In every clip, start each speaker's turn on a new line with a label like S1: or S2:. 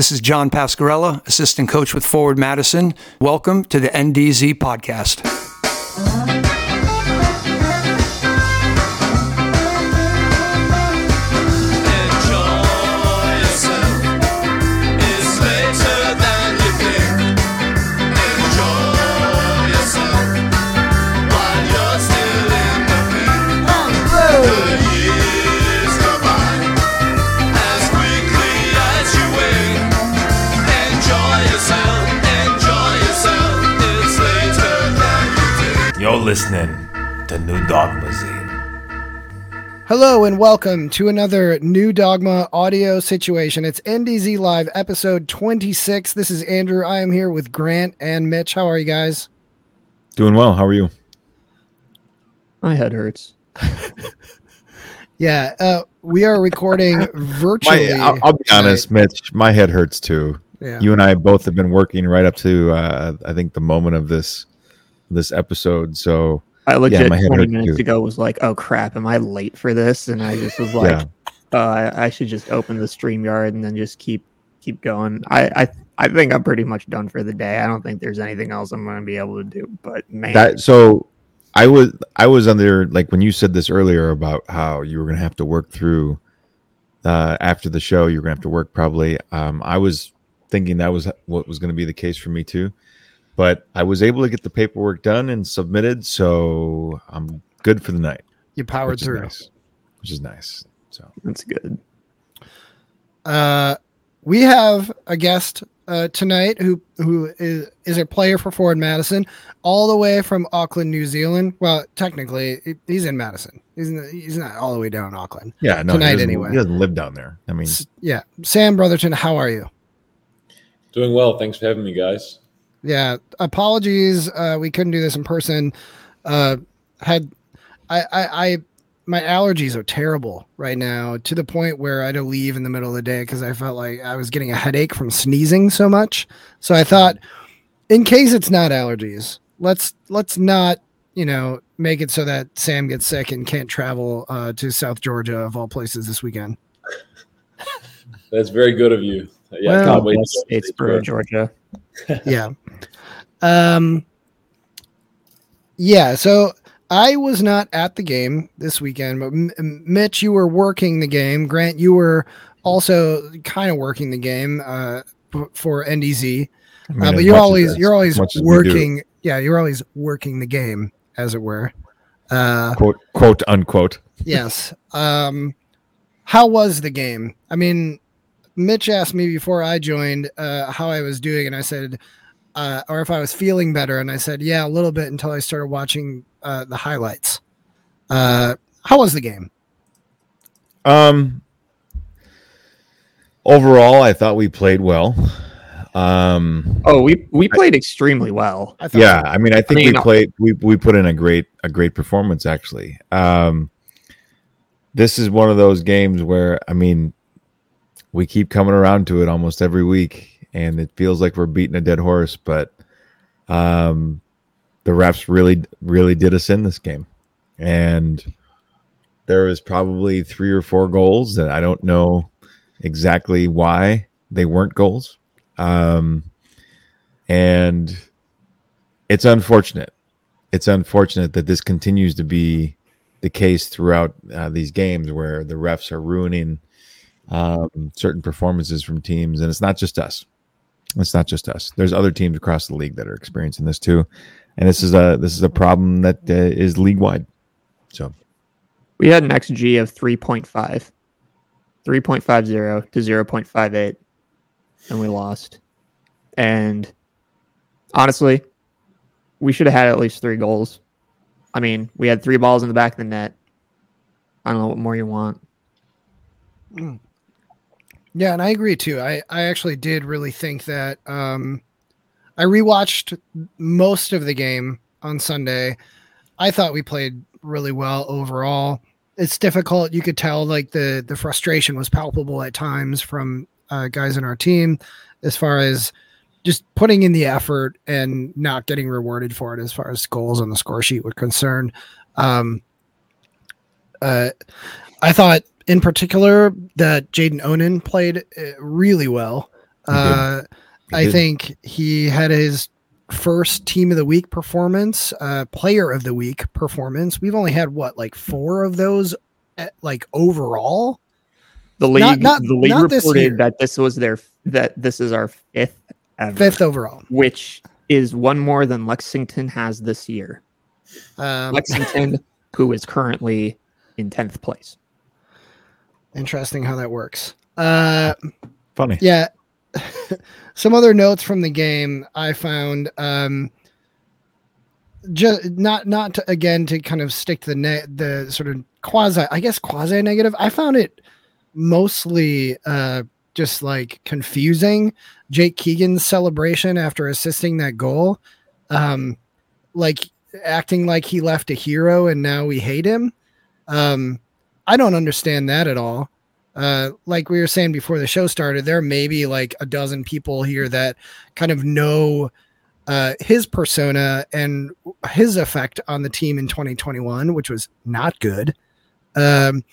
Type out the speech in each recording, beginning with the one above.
S1: This is John Pascarella, assistant coach with Forward Madison. Welcome to the NDZ podcast.
S2: Listening to New Dogma Zine.
S3: Hello and welcome to another New Dogma audio situation. It's NDZ Live episode 26. This is Andrew. I am here with Grant and Mitch. How are you guys?
S4: Doing well. How are you?
S5: My head hurts.
S3: Yeah, uh, we are recording virtually.
S4: My, I'll, I'll be honest, Mitch. My head hurts too.
S3: Yeah.
S4: You and I both have been working right up to uh, I think the moment of this this episode. So
S5: I legit
S4: my head
S5: 20 minutes
S4: too.
S5: ago was like, oh crap, am I late for this? And I just was like,
S4: Yeah.
S5: uh, I, I should just open the StreamYard and then just keep keep going. I, I I think I'm pretty much done for the day. I don't think there's anything else I'm going to be able to do. But man,
S4: that so I was I was under like when you said this earlier about how you were gonna have to work through uh, after the show. you're gonna have to work probably. Um, I was thinking that was what was gonna be the case for me too. But I was able to get the paperwork done and submitted, so I'm good for the night.
S3: you powered
S4: which is
S3: through.
S4: nice. Which is nice. So
S5: that's good.
S3: Uh, we have a guest uh, tonight who who is, is a player for Forward Madison, all the way from Auckland, New Zealand. Well, technically, it- he's in Madison. He's in the, he's not all the way down in Auckland.
S4: yeah, no,
S3: Tonight
S4: he doesn't-
S3: anyway.
S4: He doesn't live down there. I mean,
S3: S- Yeah, Sam Brotherton, how are you?
S6: Doing well. Thanks for having me, guys.
S3: Yeah, apologies. Uh, we couldn't do this in person. Uh, had I, I, I, my allergies are terrible right now to the point where I had to leave in the middle of the day because I felt like I was getting a headache from sneezing so much. So I thought, in case it's not allergies, let's let's not you know make it so that Sam gets sick and can't travel uh, to South Georgia of all places this weekend.
S6: That's very good of you. Yeah,
S3: Well,
S6: I can't wait.
S5: West
S6: to
S5: Statesboro, Georgia.
S3: yeah. Um yeah, so I was not at the game this weekend, but M- Mitch, you were working the game. Grant, you were also kind of working the game uh, for NDZ.
S4: I mean,
S3: Uh, but you're always you're always
S4: much as we do,
S3: working. Yeah, you're always working the game, as it were. Uh,
S4: quote quote unquote.
S3: yes. Um, how was the game? I mean, Mitch asked me before I joined uh, how I was doing, and I said, uh, or if I was feeling better, and I said, yeah, a little bit until I started watching uh, the highlights. Uh, how was the game?
S4: Um, overall, I thought we played well. Um,
S5: Oh, we we played extremely well.
S3: I thought
S4: yeah, I mean, I think
S5: mean,
S4: we played. We we put in a great a great performance actually. Um, this is one of those games where I mean, we keep coming around to it almost every week, and it feels like we're beating a dead horse. But um, the refs really really did us in this game, and there was probably three or four goals that I don't know exactly why they weren't goals. Um, and it's unfortunate. It's unfortunate that this continues to be the case throughout uh, these games where the refs are ruining um, certain performances from teams, and it's not just us. It's not just us. There's other teams across the league that are experiencing this too, and this is a this is a problem that uh, is league wide. So
S5: We had an XG of 3.5, 3.50 to 0.58, and we lost. And honestly, we should have had at least three goals. I mean, we had three balls in the back of the net. I don't know what more you want.
S3: Yeah, and I agree too. I, I actually did really think that um, I rewatched most of the game on Sunday. I thought we played really well overall. It's difficult. You could tell like the the frustration was palpable at times from uh, guys in our team, as far as just putting in the effort and not getting rewarded for it, as far as goals on the score sheet were concerned. Um, uh, I thought in particular that Jaden Onan played uh, really well. Uh,
S4: He
S3: I
S4: did.
S3: think he had his first team of the week performance, uh, player of the week performance. We've only had what, like four of those, eh, like overall.
S5: The league,
S3: Not- not-
S5: the league
S3: not this
S5: reported that this was their that this is our fifth ever,
S3: Fifth overall.
S5: which is one more than Lexington has this year.
S3: Um,
S5: Lexington, who is currently in tenth place.
S3: Interesting how that works. Uh,
S4: Funny.
S3: Yeah. Some other notes from the game I found. Um, just not not to, again to kind of stick to the ne- the sort of quasi I guess quasi negative. I found it mostly uh, just like confusing. Jake Keegan's celebration after assisting that goal, um, like acting like he left a hero and now we hate him. Um, I don't understand that at all uh, like we were saying before the show started, there may be like a dozen people here that kind of know uh, his persona and his effect on the team in 2021, which was not good. Um,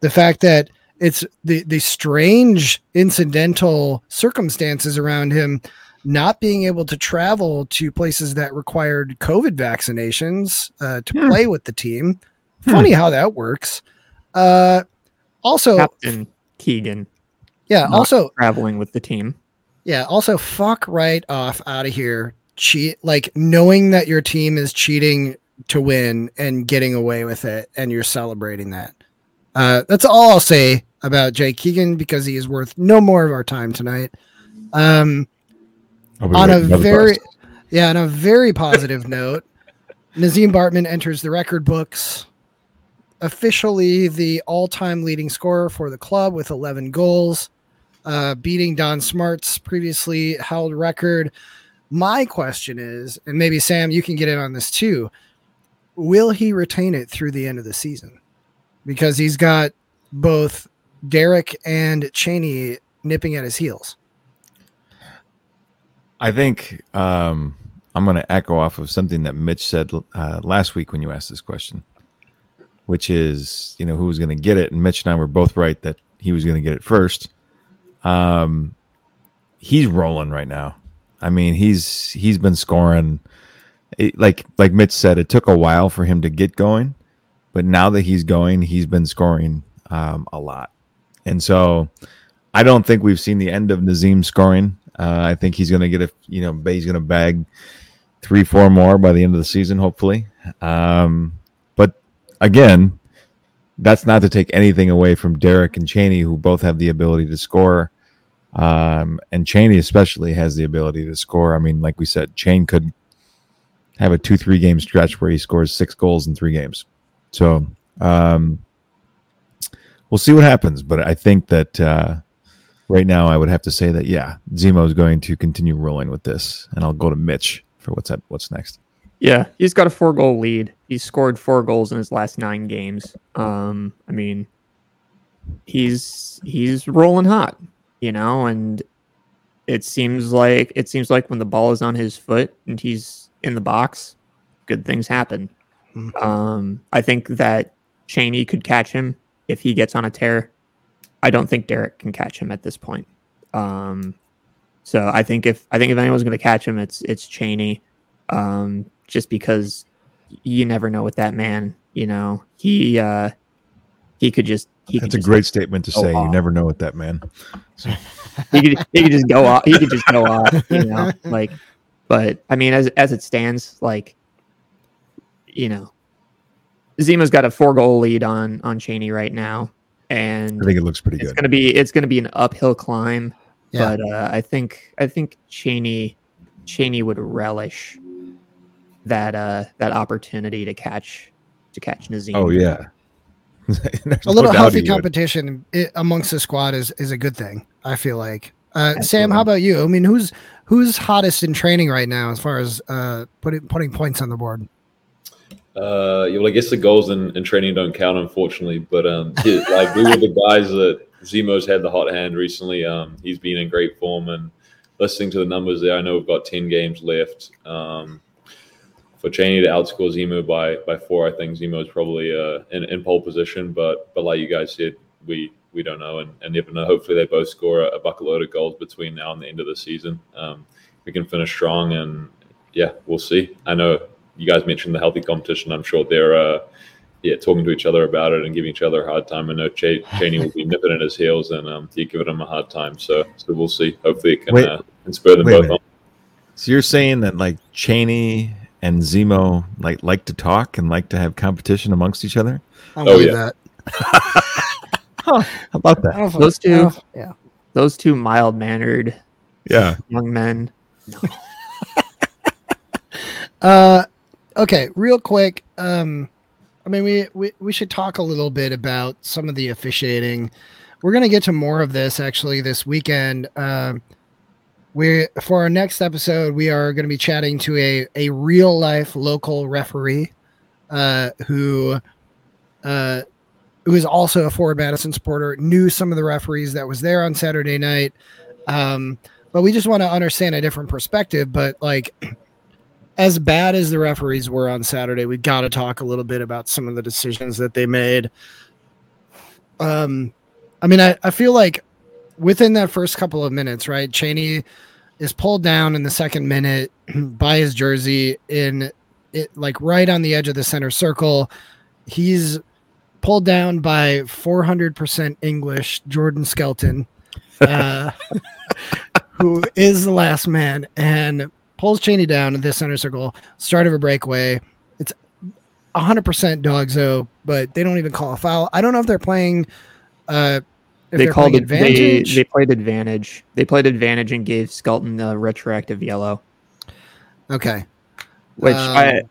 S3: the fact that it's the the strange incidental circumstances around him not being able to travel to places that required COVID vaccinations uh, to
S5: Hmm.
S3: play with the team. Funny how that works. Uh, also,
S5: Captain Keegan
S3: yeah.
S5: Not-
S3: Also,
S5: traveling with the team.
S3: yeah. Also, fuck right off out of here. Cheat like knowing that your team is cheating to win and getting away with it, and you're celebrating that. Uh, that's all I'll say about Jay Keegan because he is worth no more of our time tonight. Um, on a very,
S4: bus.
S3: yeah, on a very positive note, Nazeem Bartman enters the record books. Officially, the all-time leading scorer for the club with 11 goals, uh, beating Don Smart's previously held record. My question is, and maybe Sam, you can get in on this too. Will he retain it through the end of the season? Because he's got both Derek and Cheney nipping at his heels.
S4: I think um, I'm going to echo off of something that Mitch said uh, last week when you asked this question, which is, you know, who was going to get it. And Mitch and I were both right that he was going to get it first. Um, he's rolling right now. I mean, he's he's been scoring. It, like like Mitch said, it took a while for him to get going, but now that he's going, he's been scoring um, a lot. And so, I don't think we've seen the end of Nazeem scoring. Uh, I think he's going to get a you know he's going to bag three four more by the end of the season, hopefully. Um, again, that's not to take anything away from Derek and Cheney, who both have the ability to score. Um, and Cheney especially has the ability to score. I mean, like we said, Chain could have a two three game stretch where he scores six goals in three games. So um, we'll see what happens. But I think that uh, right now I would have to say that yeah, Zemo is going to continue rolling with this, and I'll go to Mitch for what's up, what's next.
S5: Yeah, he's got a four goal lead. He's scored four goals in his last nine games. Um, I mean, he's he's rolling hot, you know, and it seems like it seems like when the ball is on his foot and he's in the box, good things happen.
S3: Mhm.
S5: Um, I think that Cheney could catch him if he gets on a tear. I don't think Derek can catch him at this point. Um, so I think if I think if anyone's going to catch him, it's it's Cheney, um, just because you never know with that man. You know, he uh, he could just he could
S4: That's a
S5: just,
S4: great statement to
S5: go
S4: say. You never know with that man.
S5: he could he could just go off. He could just go off. You know, like, but I mean, as as it stands, like, you know, Zima's got a four goal lead on on Cheney right now, and
S4: I think it looks pretty
S5: it's
S4: good.
S5: gonna be it's gonna be an uphill climb.
S3: Yeah.
S5: But uh, I think I think Cheney Cheney would relish that uh that opportunity to catch to catch Nazeem.
S4: Oh yeah.
S3: A
S4: no
S3: little
S4: doubt
S3: healthy
S4: he
S3: competition i amongst the squad is is a good thing. I feel like. Uh, Sam, how about you? I mean, who's who's hottest in training right now as far as uh, putting putting points on the board?
S6: Uh, yeah, well, I guess the goals in, in training don't count, unfortunately. But um, yeah, like we were the guys that Zemo's had the hot hand recently. Um, he's been in great form, and listening to the numbers there, I know we've got ten games left. Um, for Cheney to outscore Zemo by by four, I think Zemo is probably uh, in, in pole position. But but like you guys said, we we don't know, and, and never know. Hopefully, they both score a, a bucket load of goals between now and the end of the season. Um, we can finish strong, and yeah, we'll see. I know you guys mentioned the healthy competition. I'm sure they're uh, yeah talking to each other about it and giving each other a hard time. I know Ch- Cheney will be nipping at his heels, and um, he's giving him a hard time. So so we'll see. Hopefully, it can,
S4: Wait-
S6: uh, can spur them both on.
S4: So you're saying that like Cheney and Zemo like like to talk and like to have competition amongst each other?
S3: I don't
S6: Oh, yeah.
S3: that.
S4: How about that?
S5: Those two-
S3: yeah.
S5: Those two mild mannered
S4: Yeah.
S5: young men.
S3: Uh, okay, real quick. Um, I mean, we, we we should talk a little bit about some of the officiating. We're gonna get to more of this actually this weekend. Um, we for our next episode, we are going to be chatting to a a real life local referee, uh, who, uh, who is also a Forward Madison supporter. Knew some of the referees that was there on Saturday night. Um, but we just want to understand a different perspective. But like as bad as the referees were on Saturday, we got to talk a little bit about some of the decisions that they made. Um, I mean, I, I feel like within that first couple of minutes, right? Cheney is pulled down in the second minute by his jersey in it, like right on the edge of the center circle. He's pulled down by 400% English Jordan Skelton, uh, who is the last man and pulls Cheney down in the center circle, start of a breakaway. It's 100% Dogso, but they don't even call a foul. I don't know if they're playing. Uh,
S5: they
S3: they're
S5: called it. They,
S3: advantage.
S5: they played advantage. They played advantage and gave Skelton a retroactive yellow,
S3: okay.
S5: which
S3: Um,
S5: I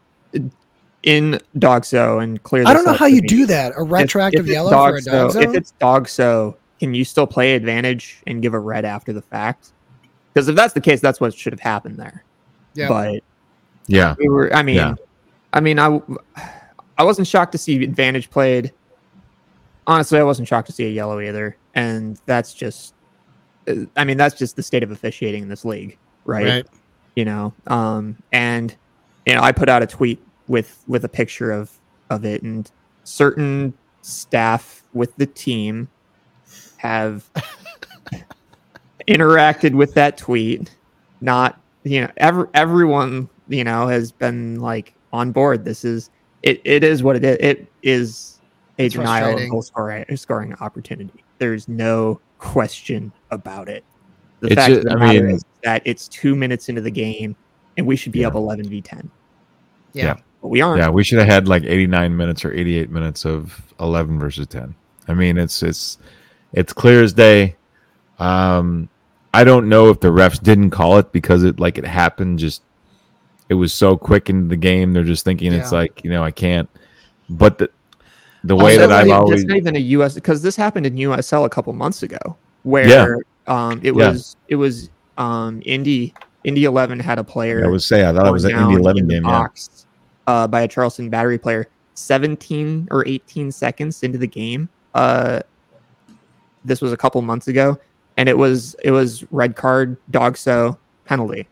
S5: in Dogso and clear.
S3: I don't know how you
S5: me.
S3: do that. A retroactive
S5: if it's
S3: yellow for a
S5: Dogso-
S3: dog
S5: If
S3: zone?
S5: it's Dogso, can you still play advantage and give a red after the fact? Because if that's the case, that's what should have happened there.
S3: Yeah.
S5: But
S4: Yeah.
S5: we were. I mean,
S4: Yeah.
S5: I mean, I I wasn't shocked to see advantage played. Honestly, I wasn't shocked to see a yellow either, and that's just. uh, I mean, that's just the state of officiating in this league, right?
S3: Right.
S5: You know, um, and you know, I put out a tweet with with a picture of of it, and certain staff with the team have interacted with that tweet. Not you know, every, everyone you know has been like on board. This is it. It is what it is. It is a
S3: It's
S5: denial of goal scoring, scoring opportunity. There's no question about it. The
S4: It's
S5: fact
S4: ju-
S5: of the
S4: I
S5: matter
S4: mean-
S5: is that it's two minutes into the game, and we should be
S4: Yeah.
S5: up 11 v 10.
S3: Yeah.
S5: But we aren't.
S4: Yeah, we should have had like 89 minutes or 88 minutes of 11 versus 10. I mean, it's it's it's clear as day. Um I don't know if the refs didn't call it because it like it happened just it was so quick into the game. They're just thinking it's like, you know, I can't. But the the way
S5: Also,
S4: that I've always
S5: not even a US because this happened in USL a couple months ago, where um, it
S4: Yeah.
S5: was it was um, Indy Indy Eleven had a player
S4: I would say I thought it was an Indy 11
S5: in
S4: game. Yeah.
S5: uh, by a Charleston battery player. Seventeen or eighteen seconds into the game, uh, this was a couple months ago, and it was it was red card, Dogso penalty.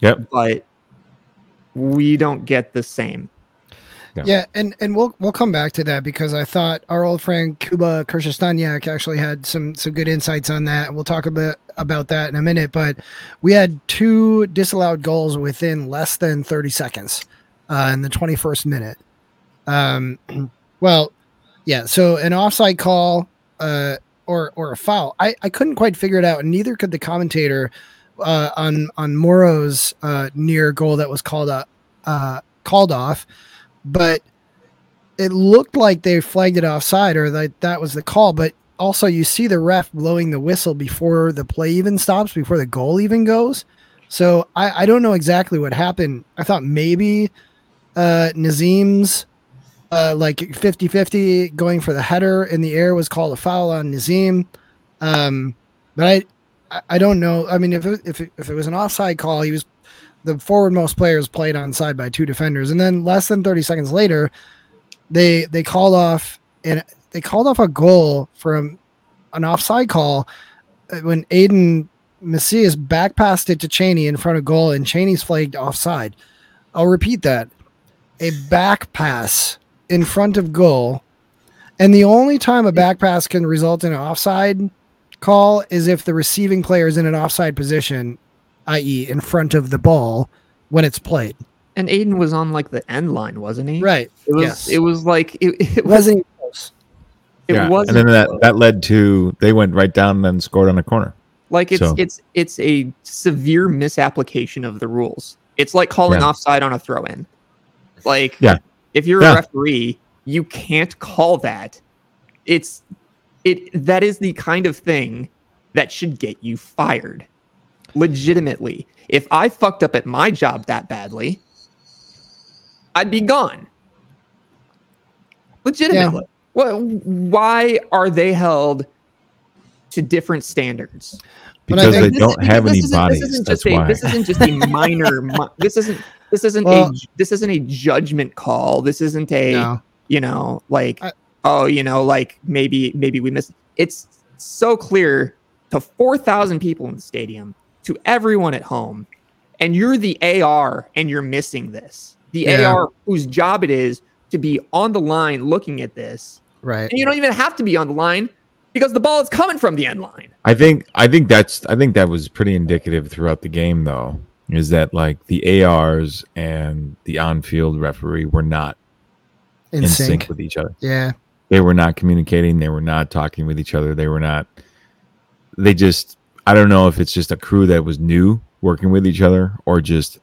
S4: Yep.
S5: But we don't get the same.
S4: Yeah.
S3: And and we'll we'll come back to that because I thought our old friend Kuba Kirshestaniak actually had some some good insights on that. We'll talk a bit about that in a minute. But we had two disallowed goals within less than 30 seconds uh, in the 21st minute. Um, well, yeah. So an offside call uh, or or a foul. I I couldn't quite figure it out, and neither could the commentator uh, on on Moro's uh, near goal that was called up uh, called off but it looked like they flagged it offside or that that was the call. But also, you see the ref blowing the whistle before the play even stops, before the goal even goes. So I, I don't know exactly what happened. I thought maybe uh, Nazeem's uh, like 50 50 going for the header in the air was called a foul on Nazeem. Um, but I, I- don't know. I mean, if it, if it, if it was an offside call, he was the forwardmost players played on side by two defenders, and then less than 30 seconds later, they they called off and they called off a goal from an offside call uh, when Aiden Macias back passed it to Cheney in front of goal, and Cheney's flagged offside. I'll repeat that: a back pass in front of goal, And the only time a back pass can result in an offside call is if the receiving player is in an offside position, i.e., in front of the ball when it's played.
S5: And Aiden was on like the end line, wasn't he?
S3: Right.
S5: It was.
S3: Yes.
S5: It was like it, it
S3: It
S5: was.
S3: wasn't close.
S5: It
S4: yeah.
S5: wasn't
S4: and then that, that led to they went right down and scored on a corner.
S5: Like it's
S4: So-
S5: it's it's a severe misapplication of the rules. It's like calling
S4: Yeah.
S5: offside on a throw in. Like
S4: Yeah.
S5: if you're
S4: Yeah.
S5: a referee, you can't call that. It's it that is the kind of thing that should get you fired. Legitimately. If I fucked up at my job that badly, I'd be gone. Legitimately. Well, why are they held to different standards?
S4: Because they
S5: This-
S4: don't
S5: because
S4: have
S5: this
S4: any
S5: isn't-
S4: bodies.
S5: This isn't
S4: That's
S5: just a,
S4: why.
S5: this isn't just a minor. mi- this isn't. This isn't
S3: Well-
S5: a. This isn't a judgment call. This isn't a.
S3: No.
S5: You know, like
S3: I-
S5: oh, you know, like maybe maybe we missed. It's so clear to four thousand people in the stadium, to everyone at home, and you're the AR and you're missing this. The
S3: Yeah.
S5: AR whose job it is to be on the line looking at this,
S3: Right.
S5: and you don't even have to be on the line because the ball is coming from the end line.
S4: I think I think that's I think that was pretty indicative throughout the game though. Is that like the ARs and the on-field referee were not
S3: In,
S4: in,
S3: sync.
S4: sync with each other.
S3: Yeah.
S4: They were not communicating. They were not talking with each other. They were not. They just. I don't know if it's just a crew that was new working with each other or just.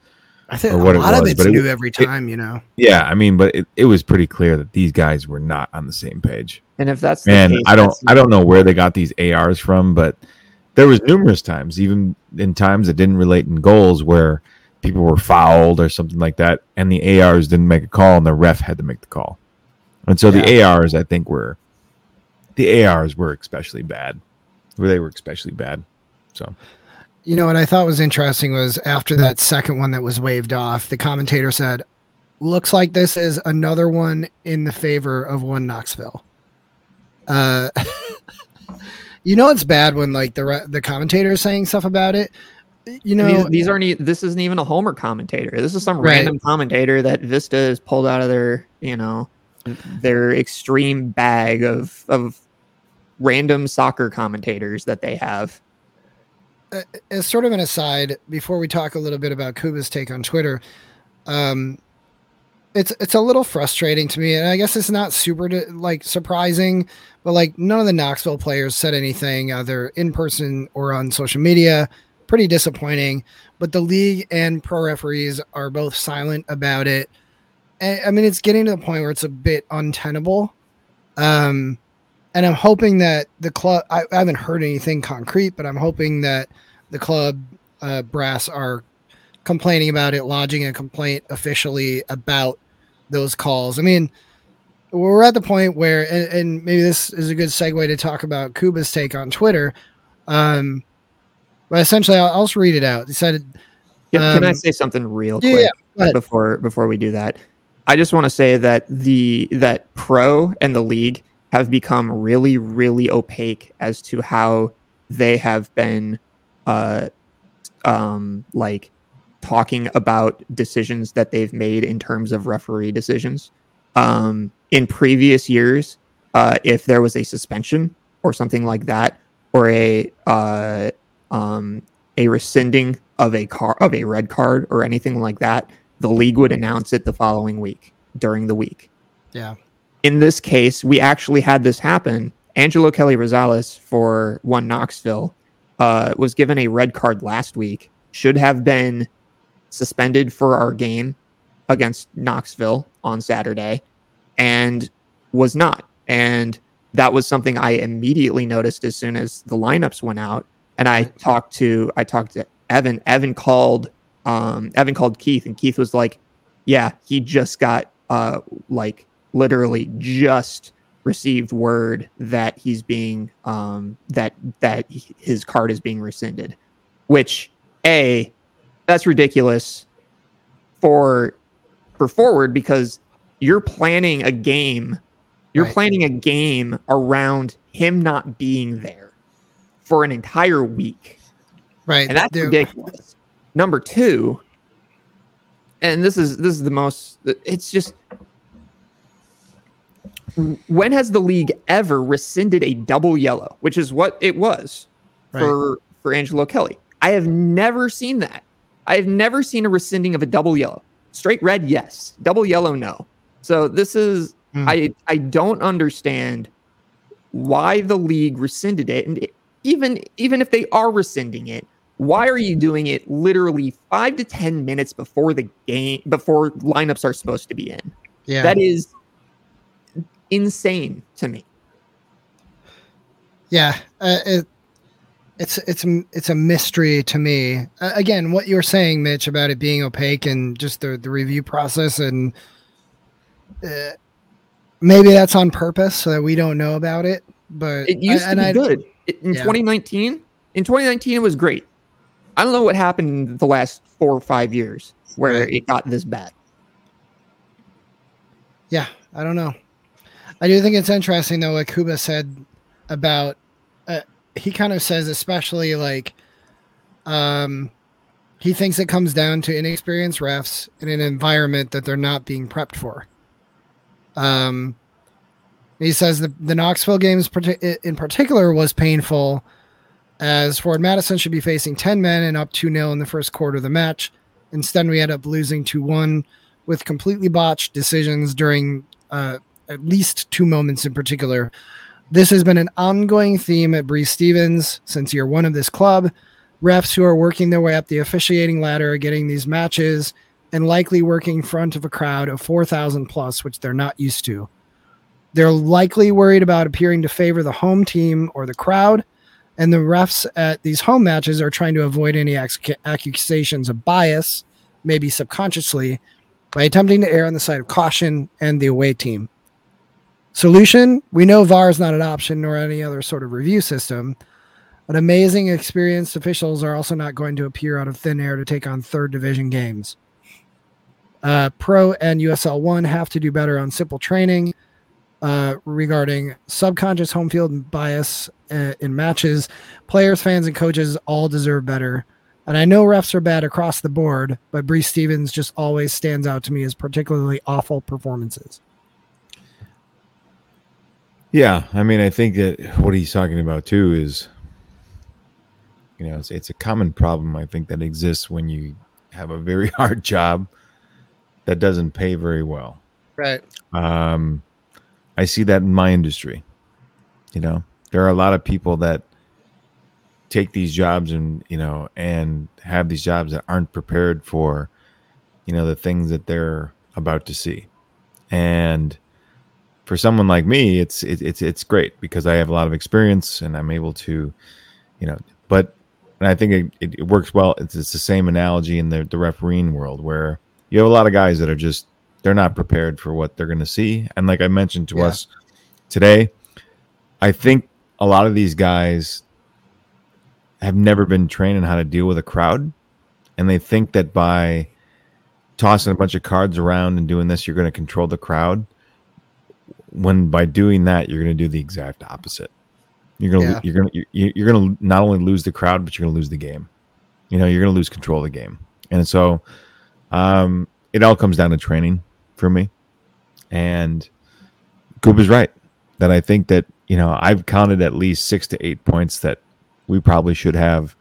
S3: I think
S4: Or
S3: a
S4: what it
S3: lot of it's
S4: but it
S3: new
S4: was-
S3: every time, you know.
S4: Yeah, I mean, but it, it was pretty clear that these guys were not on the same page.
S5: And if that's and
S4: I don't I don't know where they got these ARs from, but there was numerous times, even in times that didn't relate in goals, where people were fouled or something like that, and the ARs didn't make a call, and the ref had to make the call. And so the ARs, I think, were the ARs were especially bad. Where they were especially bad. So
S3: You know what I thought was interesting was after that second one that was waved off, the commentator said, "Looks like this is another one in the favor of one Knoxville." Uh, you know it's bad when like the re- the commentator is saying stuff about it. You know,
S5: these, these aren't. e- This isn't even a Homer commentator. This is some
S3: Right.
S5: random commentator that Vista has pulled out of their, you know, their extreme bag of of random soccer commentators that they have.
S3: As sort of an aside, before we talk a little bit about Kuba's take on Twitter, um, it's it's a little frustrating to me, and I guess it's not super like surprising, but like none of the Knoxville players said anything either in person or on social media. Pretty disappointing, but the league and pro referees are both silent about it. And, I mean, it's getting to the point where it's a bit untenable. Um, and I'm hoping that the club. I, I haven't heard anything concrete, but I'm hoping that the club uh, brass are complaining about it, lodging a complaint officially about those calls. I mean, we're at the point where, and, and maybe this is a good segue to talk about Kuba's take on Twitter. Um, but essentially, I'll, I'll just read it out. He said,
S5: Can, can I
S3: Um,
S5: say something real
S3: yeah,
S5: quick
S3: yeah,
S5: before before we do that? I just want to say that the that pro and the league have become really really opaque as to how they have been uh um like talking about decisions that they've made in terms of referee decisions. Um in previous years, uh if there was a suspension or something like that or a uh um a rescinding of a car of a red card or anything like that, the league would announce it the following week during the week.
S3: Yeah.
S5: In this case, we actually had this happen. Angelo Kelly Rosales for one Knoxville uh, was given a red card last week. Should have been suspended for our game against Knoxville on Saturday, and was not. And that was something I immediately noticed as soon as the lineups went out. And I talked to I talked to Evan. Evan called um, Evan called Keith, and Keith was like, "Yeah, he just got uh, like literally just received word that he's being um, that that his card is being rescinded." Which a that's ridiculous for for forward because you're planning a game you're
S3: Right.
S5: planning a game around him not being there for an entire week
S3: right.
S5: and that's
S3: there-
S5: ridiculous number two and this is this is the most it's just when has the league ever rescinded a double yellow, which is what it was
S3: Right.
S5: for for Angelo Kelly? I have never seen that. I have never seen a rescinding of a double yellow. Straight red, yes. Double yellow, no. So this is
S3: Hmm.
S5: I I don't understand why the league rescinded it, and it- even even if they are rescinding it, why are you doing it literally five to ten minutes before the game before lineups are supposed to be in?
S3: Yeah.
S5: That is insane to me.
S3: Yeah, uh, it, it's it's it's a mystery to me. Uh, again, what you're saying, Mitch, about it being opaque and just the the review process, and uh, maybe that's on purpose so that we don't know about it. But
S5: It used
S3: and
S5: to be
S3: I-
S5: good in
S3: Yeah.
S5: 2019. In 2019, it was great. I don't know what happened in the last four or five years where it got this bad.
S3: Yeah, I don't know. I do think it's interesting though, what Kuba said about. Uh, he kind of says, especially like, um, he thinks it comes down to inexperienced refs in an environment that they're not being prepped for. Um, he says the the Knoxville games in particular was painful, as Forward Madison should be facing ten men and up two 0 in the first quarter of the match. Instead, we end up losing two one with completely botched decisions during uh, at least two moments in particular. This has been an ongoing theme at Breese Stevens since year one of this club. Refs who are working their way up the officiating ladder are getting these matches and likely working in front of a crowd of 4,000 plus, which they're not used to. They're likely worried about appearing to favor the home team or the crowd, and the refs at these home matches are trying to avoid any ac- accusations of bias, maybe subconsciously, by attempting to err on the side of caution and the away team. Solution We know VAR is not an option nor any other sort of review system, but amazing experienced officials are also not going to appear out of thin air to take on third division games. Uh, Pro and USL 1 have to do better on simple training uh, regarding subconscious home field bias uh, in matches. Players, fans, and coaches all deserve better. And I know refs are bad across the board, but Breese Stevens just always stands out to me as particularly awful performances.
S4: Yeah, I mean, I think that what he's talking about too is, you know, it's, it's a common problem. I think that exists when you have a very hard job that doesn't pay very well.
S3: Right.
S4: Um, I see that in my industry. You know, there are a lot of people that take these jobs and you know and have these jobs that aren't prepared for, you know, the things that they're about to see, and for someone like me, it's it, it's it's great because I have a lot of experience and I'm able to, you know, but and I think it, it, it works well. It's, it's the same analogy in the the refereeing world where you have a lot of guys that are just they're not prepared for what they're going to see, and like I mentioned to
S3: Yeah.
S4: us today, I think a lot of these guys have never been trained in how to deal with a crowd, and they think that by tossing a bunch of cards around and doing this, you're going to control the crowd when by doing that you're going to do the exact opposite. You're going to
S3: Yeah.
S4: you're going to you're, you're going to not only lose the crowd but you're going to lose the game. You know you're going to lose control of the game. And so um it all comes down to training for me. And Coop is right that I think that you know I've counted at least 6 to 8 points that we probably should have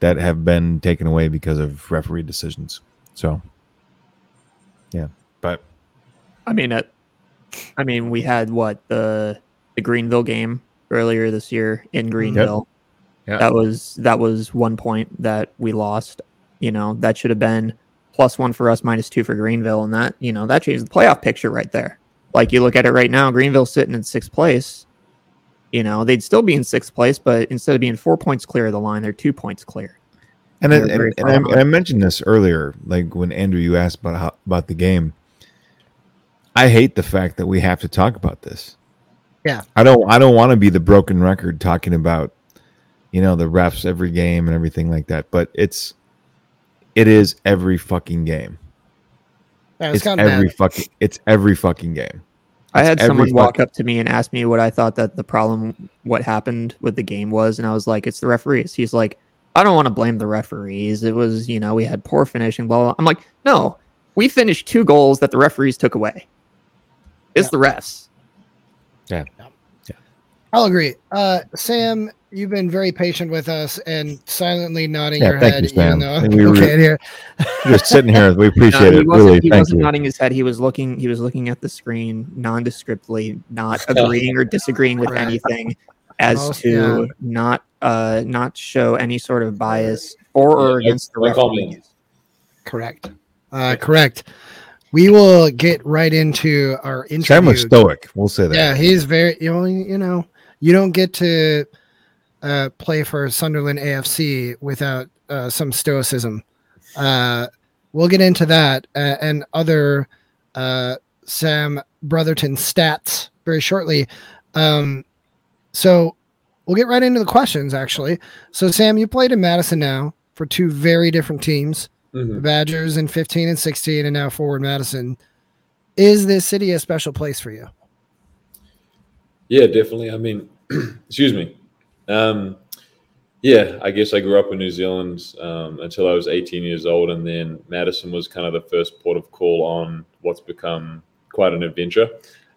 S4: that have been taken away because of referee decisions. So yeah but
S5: I mean, it, I mean, we had what the the Greenville game earlier this year in Greenville.
S4: Yeah.
S5: That was that was one point that we lost. You know, that should have been plus one for us, minus two for Greenville, and that you know that changed the playoff picture right there. Like you look at it right now, Greenville's sitting in sixth place. You know, they'd still be in sixth place, but instead of being four points clear of the line, they're two points clear.
S4: And, I, and, and, I, and I mentioned this earlier, like when Andrew, you asked about how, about the game. I hate the fact that we have to talk about this.
S3: Yeah.
S4: I don't. I don't want to be the broken record talking about, you know, the refs every game and everything like that. But it's, it is every fucking game.
S3: Yeah,
S4: It's,
S3: it's
S4: every
S3: bad.
S4: fucking. It's every fucking game.
S5: I had
S4: every
S5: someone walk up to me and ask me what I thought that the problem, what happened with the game was, and I was like, "It's the referees." He's like, "I don't want to blame the referees. It was, you know, we had poor finishing." Blah. blah. I'm like, "No, we finished two goals that the referees took away. It's the refs.
S4: Yeah. yeah.
S3: I'll agree. Uh, Sam, you've been very patient with us and silently nodding
S4: Yeah,
S3: your
S4: thank
S3: head,
S4: you, Sam.
S3: even
S4: we
S3: we
S4: were-
S3: can't hear.
S4: Just sitting here, we
S5: No,
S4: appreciate
S5: he
S4: it.
S5: wasn't,
S4: Really,
S5: he
S4: thank
S5: wasn't
S4: you.
S5: nodding his head. He was looking. He was looking at the screen nondescriptly, not agreeing or disagreeing with anything, as
S3: Most-
S5: to not uh not show any sort of bias for or
S6: Yeah,
S5: against the
S6: no
S5: referee.
S6: comments.
S3: Correct. Uh, correct. We will get right into our interview.
S4: Sam was stoic. We'll say that.
S3: Yeah, he's very. You know, you know, you don't get to uh, play for Sunderland AFC without uh, some stoicism. Uh, we'll get into that uh, and other uh, Sam Brotherton stats very shortly. Um, so we'll get right into the questions. Actually, so Sam, you played in Madison now for two very different teams
S6: Mhm.
S3: the Badgers in 15 and 16, and now Forward Madison. Is this city a special place for you?
S6: Yeah, definitely. I mean, excuse me. Um, yeah, I guess I grew up in New Zealand um, until I was 18 years old, and then Madison was kind of the first port of call on what's become quite an adventure.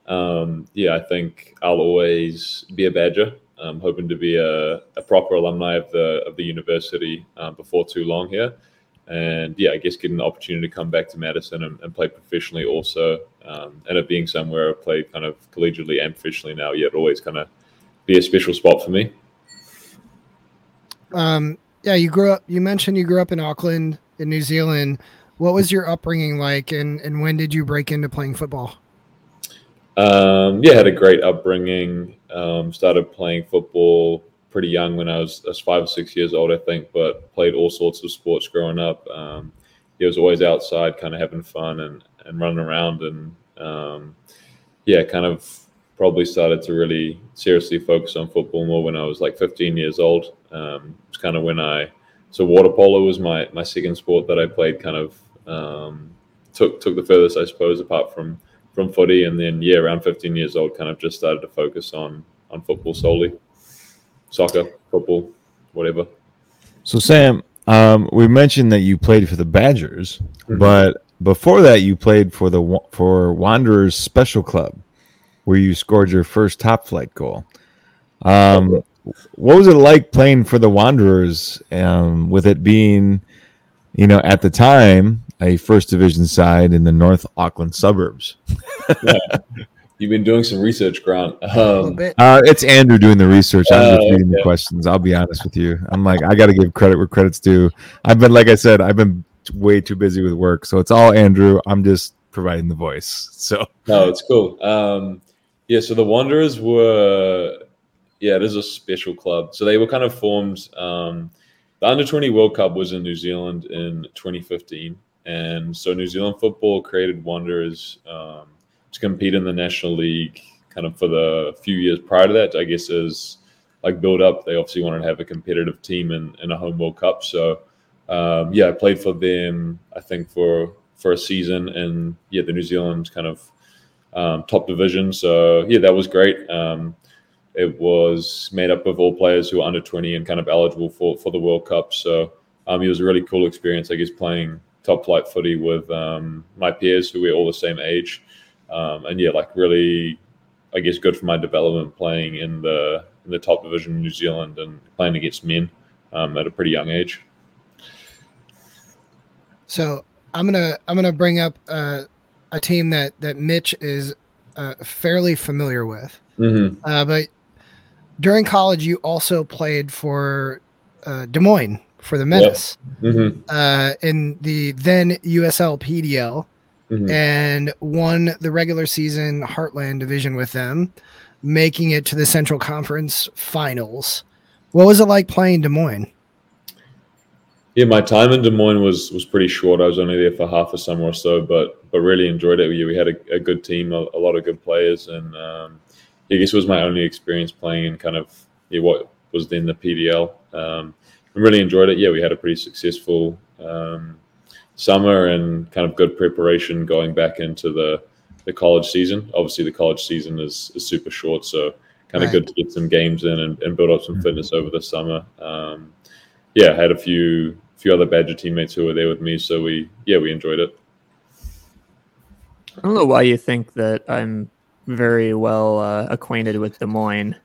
S6: Um, yeah, I think I'll always be a Badger. I'm hoping to be a, a proper alumni of the of the university uh, before too long here, and yeah, I guess getting the opportunity to come back to Madison and, and play professionally also, um, and it being somewhere I've played kind of collegiately and professionally now, yeah, it always kind of be a special spot for me.
S3: Um, yeah, you grew up. You mentioned you grew up in Auckland, in New Zealand. What was your upbringing like, and and when did you break into playing football?
S6: Um, yeah, had a great upbringing. Um, started playing football pretty young when I was, I was five or six years old, I think, but played all sorts of sports growing up. Um, he was always outside, kind of having fun and, and running around. And um, yeah, kind of probably started to really seriously focus on football more when I was like 15 years old. Um, it's kind of when I, so water polo was my, my second sport that I played kind of um, took, took the furthest, I suppose, apart from from footy, and then yeah, around 15 years old, kind of just started to focus on on football solely, soccer, football, whatever.
S4: So Sam, um, we mentioned that you played for the Badgers,
S6: Mhm.
S4: but before that, you played for the for Wanderers Special Club, where you scored your first top flight goal. Um, what was it like playing for the Wanderers? Um, with it being, you know, at the time a first division side in the North Auckland suburbs.
S6: You've been doing some research, Grant. Um.
S4: Uh, it's Andrew doing the research. I'm just
S6: Oh,
S4: reading the
S6: okay.
S4: questions. I'll be honest with you. I'm like, I got to give credit where credit's due. I've been, like I said, I've been way too busy with work, so it's all Andrew. I'm just providing the voice. So
S6: no, it's cool. Um, yeah, so the Wanderers were, yeah, it is a special club. So they were kind of formed. Um, the Under 20 World Cup was in New Zealand in 2015. And so New Zealand football created Wanderers um, to compete in the National League kind of for the few years prior to that, I guess, as like build up. They obviously wanted to have a competitive team in, in a home World Cup. So, um, yeah, I played for them, I think, for for a season and yeah, the New Zealand kind of um, top division. So yeah, that was great. Um, it was made up of all players who were under 20 and kind of eligible for, for the World Cup. So um, it was a really cool experience, I guess, playing top flight footy with um, my peers who were all the same age. Um, and yeah, like really, I guess, good for my development playing in the in the top division in New Zealand and playing against men um, at a pretty young age.
S3: So I'm gonna I'm gonna bring up uh, a team that that Mitch is uh, fairly familiar with.
S6: Mm-hmm.
S3: Uh, but during college, you also played for uh, Des Moines for the Menace
S6: Mm-hmm.
S3: uh, in the then USL PDL
S6: Mhm.
S3: and won the regular season Heartland division with them, making it to the Central Conference Finals. What was it like playing Des Moines?
S6: Yeah, my time in Des Moines was was pretty short. I was only there for half a summer or so, but but really enjoyed it. We, we had a, a good team, a, a lot of good players, and um, I guess it was my only experience playing in kind of yeah, what was then the PDL. Um, I really enjoyed it. Yeah, we had a pretty successful um, summer and kind of good preparation going back into the the college season. Obviously, the college season is, is super short, so kind of
S3: Right.
S6: good to get some games in and, and build up some fitness over the summer. Um, yeah, I had a few few other Badger teammates who were there with me, so we yeah we enjoyed it.
S5: I don't know why you think that I'm very well uh, acquainted with Des Moines.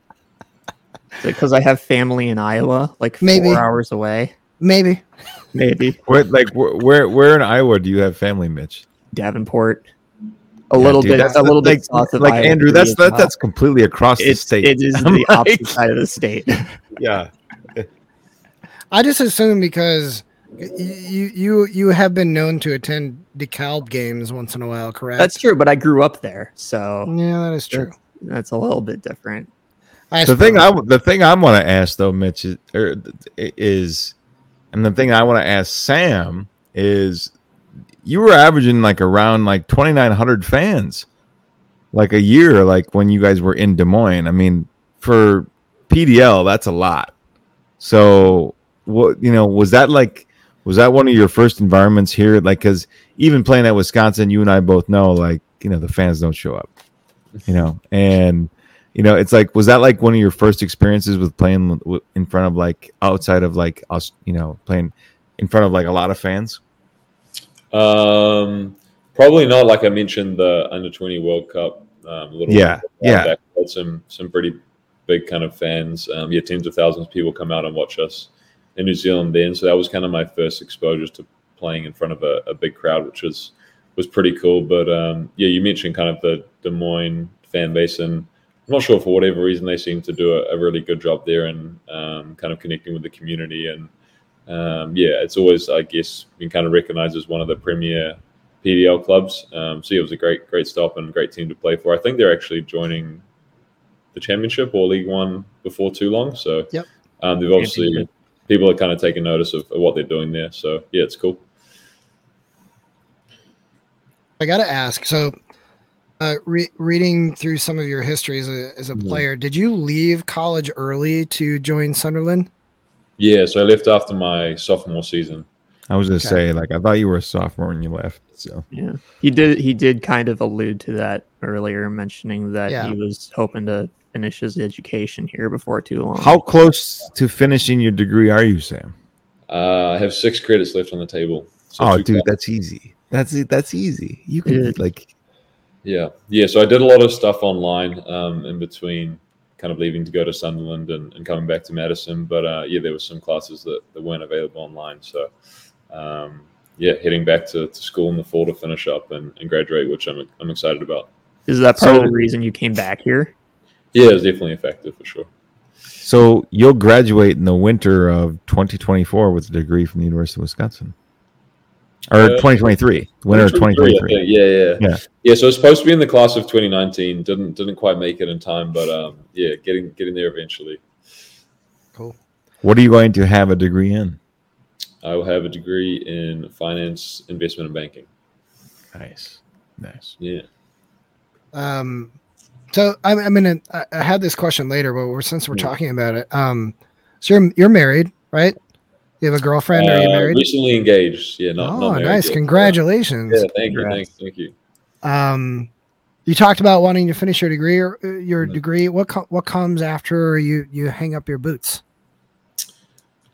S5: Because I have family in Iowa, like
S3: Maybe.
S5: four hours away.
S3: Maybe.
S5: Maybe
S4: Where, like where, where where in Iowa do you have family, Mitch?
S5: Davenport. A
S4: Yeah,
S5: little
S4: dude,
S5: bit, a little
S4: like,
S5: bit south of
S4: like
S5: Iowa
S4: Andrew. That's that, that's completely across the state.
S5: it is
S4: I'm
S5: the
S4: like-
S5: opposite side of the state.
S4: Yeah,
S3: I just assume because you you you have been known to attend DeKalb games once in a while, correct?
S5: That's true, but I grew up there, so
S3: yeah, that is true.
S5: that's a little bit different.
S3: I
S4: the thing. I the thing I want to ask though, Mitch, is, er, is and the thing I want to ask Sam is, you were averaging like around like twenty nine hundred fans, like a year, like when you guys were in Des Moines. I mean, for PDL, that's a lot. So what you know was that like? Was that one of your first environments here? Like, because even playing at Wisconsin, you and I both know, like, you know, the fans don't show up, you know, and you know, it's like, was that like one of your first experiences with playing in front of like outside of like us, you know, playing in front of like a lot of fans?
S6: Um, probably not. Like I mentioned, the under twenty World Cup. Um, a little
S4: Yeah, yeah.
S6: back, had some some pretty big kind of fans. Um, yeah, tens of thousands of people come out and watch us in New Zealand then. So that was kind of my first exposure to playing in front of a, a big crowd, which was was pretty cool. But um, yeah, you mentioned kind of the Des Moines fan base, and I'm not sure for whatever reason they seem to do a, a really good job there and um, kind of connecting with the community and um, yeah, it's always I guess been kind of recognised as one of the premier PDL clubs. Um, so yeah, it was a great great stop and great team to play for. I think they're actually joining the championship or League One before too long. So
S3: Yep.
S6: um, they've obviously people are kind of taking notice of, of what they're doing there. So yeah, it's cool.
S3: I got to ask. So, uh, re- reading through some of your history as a as a
S6: Mhm.
S3: player, did you leave college early to join Sunderland?
S6: Yeah, so I left after my sophomore season.
S4: I was gonna
S3: Okay.
S4: say, like, I thought you were a sophomore when you left. So
S5: Yeah, he did. He did kind of allude to that earlier, mentioning that
S3: Yeah.
S5: he was hoping to finish his education here before too long.
S4: how close to finishing your degree are you, Sam?
S6: Uh, I have six credits left on the table. So
S4: Oh,
S6: two
S4: dude,
S6: classes.
S4: that's easy. That's it. That's easy. You can
S5: Yeah.
S4: like,
S6: Yeah, yeah. So I did a lot of stuff online um, in between, kind of leaving to go to Sunderland and, and coming back to Madison. But uh, yeah, there were some classes that, that weren't available online. So um, yeah, heading back to, to school in the fall to finish up and, and graduate, which I'm I'm excited about.
S5: Is that part of the reason you came back here?
S6: Yeah, it's definitely effective for sure.
S4: so you'll graduate in the winter of 2024 with a degree from the University of Wisconsin, or
S6: Uh,
S4: 2023, winter of 2023.
S6: Yeah, yeah,
S4: Yeah.
S6: yeah. So it's supposed to be in the class of 2019. Didn't didn't quite make it in time, but um, yeah, getting getting there eventually.
S3: Cool.
S4: What are you going to have a degree in?
S6: I will have a degree in finance, investment, and banking.
S4: Nice, nice.
S6: Yeah.
S3: Um, so I'm, I'm gonna. I, I had this question later, but we're, since we're
S6: Yeah.
S3: talking about it, um, so you're you're married, right? You have a girlfriend? Or are you
S6: Uh,
S3: married?
S6: Recently engaged. Yeah, not,
S3: oh,
S6: not married
S3: nice!
S6: yet.
S3: Congratulations.
S6: Yeah, thank you,
S5: Congrats.
S6: thank, you.
S3: Um, you talked about wanting to finish your degree or uh, your
S6: Mhm.
S3: degree. What co- what comes after you you hang up your boots?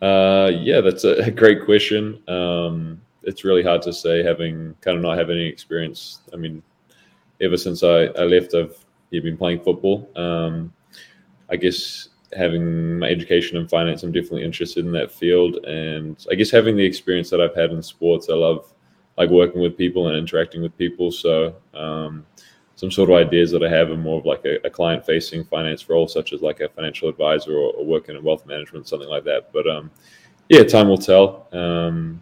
S6: Uh, yeah, that's a, great question. Um, it's really hard to say, having kind of not having any experience. I mean, ever since I, I left, I've yeah, been playing football. Um, I guess having my education in finance, I'm definitely interested in that field, and I guess having the experience that I've had in sports, I love like working with people and interacting with people. So um, some sort of ideas that I have are more of like a, a client-facing finance role, such as like a financial advisor or, or working in wealth management, something like that. But um, yeah, time will tell. Um,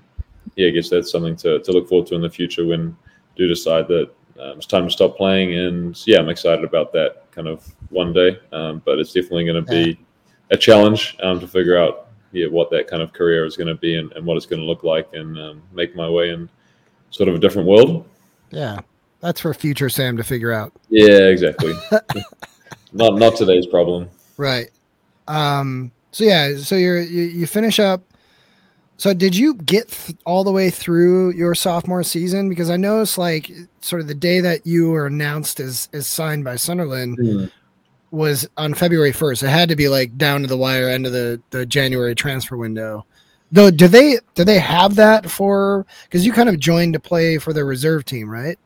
S6: yeah, I guess that's something to, to look forward to in the future when do decide that um, it's time to stop playing. And yeah, I'm excited about that kind of one day. Um, but it's definitely going to be a challenge um, to figure out yeah what that kind of career is going to be and, and what it's going to look like and um, make my way in sort of a different world.
S3: Yeah, that's for future Sam to figure out.
S6: Yeah, exactly. not not today's problem.
S3: Right. Um. So yeah. So you're you, you finish up. So did you get th- all the way through your sophomore season? Because I noticed like sort of the day that you were announced as as signed by Sunderland was on February first. It had to be like down to the wire end of the the January transfer window. Though, do they do they have that for? Because you kind of joined to play for the reserve team, right?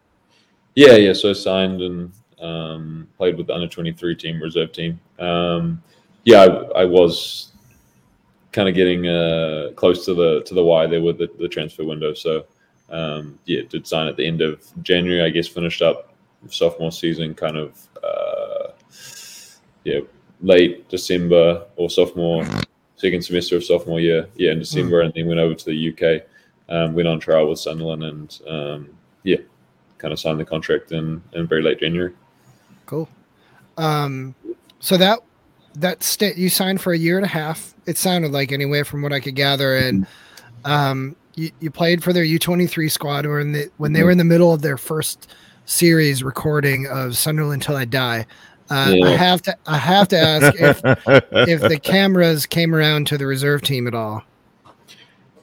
S6: Yeah, yeah. So I signed and Um, played with the under twenty three team, reserve team. Um, yeah, I, I was kind of getting uh, close to the to the wire there with the, the transfer window. So um, yeah, did sign at the end of January. I guess finished up sophomore season kind of uh, yeah late December or sophomore second semester of sophomore year. Yeah, in December, and then went over to the UK. Um, went on trial with Sunderland, and um, yeah, kind of signed the contract in in very late January.
S3: Cool. Um, so that that state you signed for a year and a half. It sounded like anyway, from what I could gather, and um, you, you played for their U twenty three squad when they when they were in the middle of their first series recording of Sunderland Till I Die. Uh, I have to I have to ask if if the cameras came around to the reserve team at all.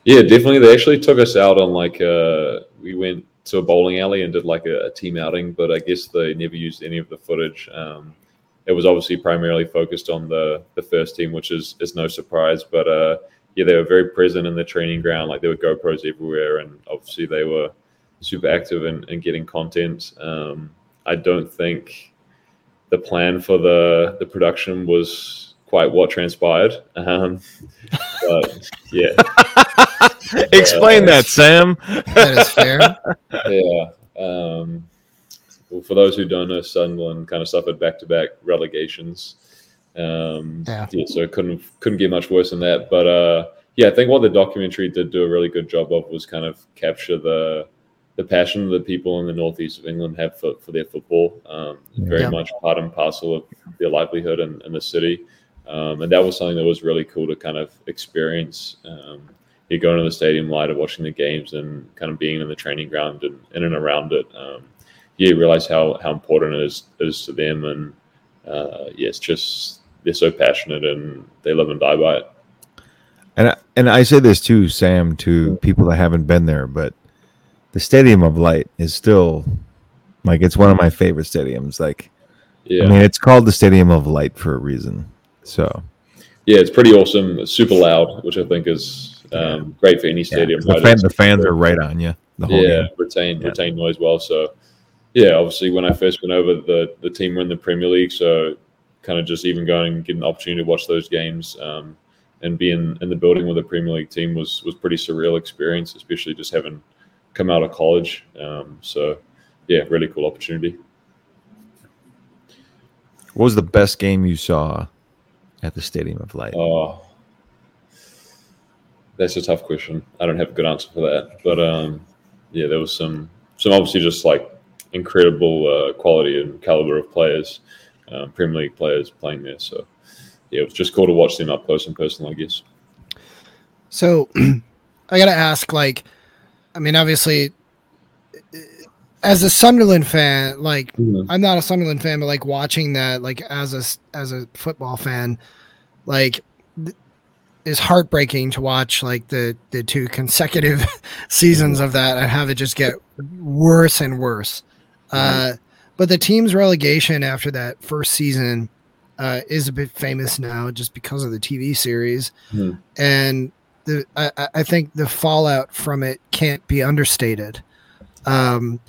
S6: Yeah, definitely. They actually took us out on like uh we went to a bowling alley and did like a, a team outing, but I guess they never used any of the footage. Um, it was obviously primarily focused on the the first team, which is is no surprise. But uh, yeah, they were very present in the training ground. Like there were GoPros everywhere, and obviously they were super active in, in getting content. Um, I don't think the plan for the the production was quite what transpired. Um, but yeah.
S4: Explain that, Sam.
S3: That is fair.
S6: yeah. Um, well, for those who don't know, Sunderland kind of suffered back-to-back relegations. Um,
S3: Yeah.
S6: so it couldn't couldn't get much worse than that. But uh, yeah, I think what the documentary did do a really good job of was kind of capture the the passion that people in the northeast of England have for, for their football. Um, very
S3: Yeah.
S6: much part and parcel of their livelihood in, in the city. Um, and that was something that was really cool to kind of experience. Um, you going to the stadium later, watching the games, and kind of being in the training ground and in and around it. Um, yeah, you realize how how important it is, is to them, and uh, yeah, it's just they're so passionate and they live and die by it.
S4: And I, and I say this too, Sam, to people that haven't been there, but the Stadium of Light is still like it's one of my favorite stadiums. Like,
S6: Yeah,
S4: I mean, it's called the Stadium of Light for a reason. So
S6: yeah, it's pretty awesome. It's super loud, which I think is um, great for any
S4: yeah,
S6: stadium.
S4: the,
S6: right?
S4: fan, the fans are right on you the whole
S6: yeah,
S4: game.
S6: retain
S4: Yeah.
S6: retain noise well. So yeah, obviously when I first went over, the the team were in the Premier League, so kind of just even going and getting an opportunity to watch those games um, and being in the building with a Premier League team was was pretty surreal experience, especially just having come out of college. Um, so yeah, really cool opportunity.
S4: What was the best game you saw at the Stadium of Light?
S6: Oh, that's a tough question. I don't have a good answer for that. But um, yeah, there was some some obviously just like incredible uh, quality and caliber of players, um, Premier League players playing there. So yeah, it was just cool to watch them up close and personal, I guess.
S3: So I gotta ask, like, I mean, obviously, as a Sunderland fan, like, I'm not a Sunderland fan, but like watching that, like, as a as a football fan, like, th- is heartbreaking to watch. Like the the two consecutive seasons of that and have it just get worse and worse. Uh, but the team's relegation after that first season uh, is a bit famous now, just because of the TV series,
S6: Mhm.
S3: and the I, I- I think the fallout from it can't be understated. Um,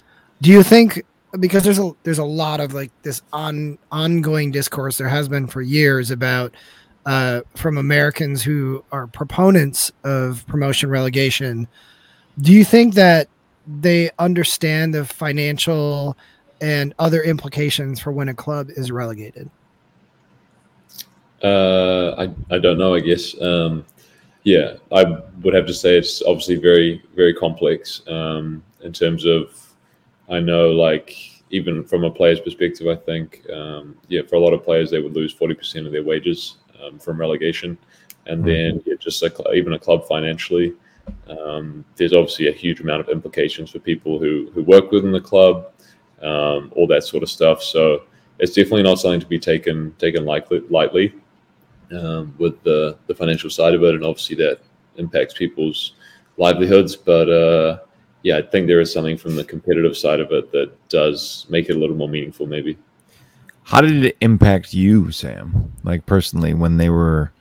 S3: do you think because there's a there's a lot of like this on ongoing discourse there has been for years about uh, from Americans who are proponents of promotion relegation. Do you think that they understand the financial and other implications for when a club is relegated?
S6: Uh, I, I don't know. I guess. Um, yeah, I would have to say it's obviously very very complex um, in terms of. I know, like even from a player's perspective, I think um, yeah, for a lot of players, they would lose forty percent of their wages um, from relegation, and then yeah, just a, even a club financially. Um, there's obviously a huge amount of implications for people who who work within the club, um, all that sort of stuff. So it's definitely not something to be taken taken lightly. lightly um, with the, the financial side of it, and obviously that impacts people's livelihoods. But uh, yeah, I think there is something from the competitive side of it that does make it a little more meaningful, maybe.
S4: How did it impact you, Sam? Like personally, when they were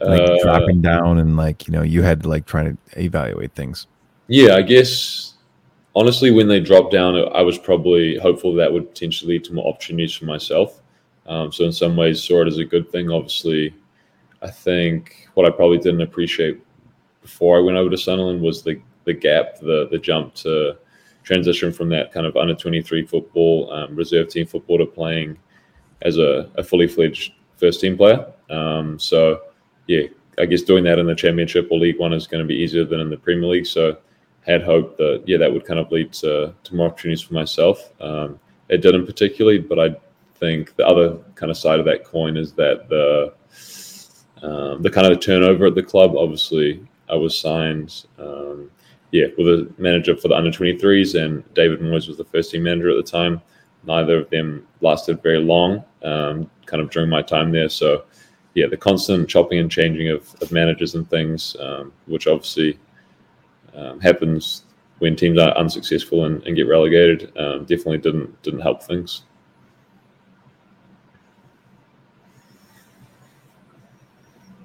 S4: like
S6: Uh,
S4: dropping down and like you know you had to like try to evaluate things.
S6: Yeah, I guess honestly, when they dropped down, I was probably hopeful that would potentially lead to more opportunities for myself. Um, so in some ways, saw it as a good thing. Obviously, I think what I probably didn't appreciate before I went over to Sunderland was the the gap, the the jump to transition from that kind of under 23 football, um, reserve team football to playing as a, a fully fledged first team player. Um, so, yeah, I guess doing that in the Championship or League One is going to be easier than in the Premier League. So, had hoped that yeah that would kind of lead to, to more opportunities for myself. Um, it didn't particularly, but I think the other kind of side of that coin is that the um, the kind of turnover at the club. Obviously, I was signed, um, yeah, with a manager for the under 23s, and David Moyes was the first team manager at the time. Neither of them lasted very long, um, kind of during my time there. So, yeah, the constant chopping and changing of, of managers and things, um, which obviously um, happens when teams are unsuccessful and, and get relegated, um, definitely didn't didn't help things.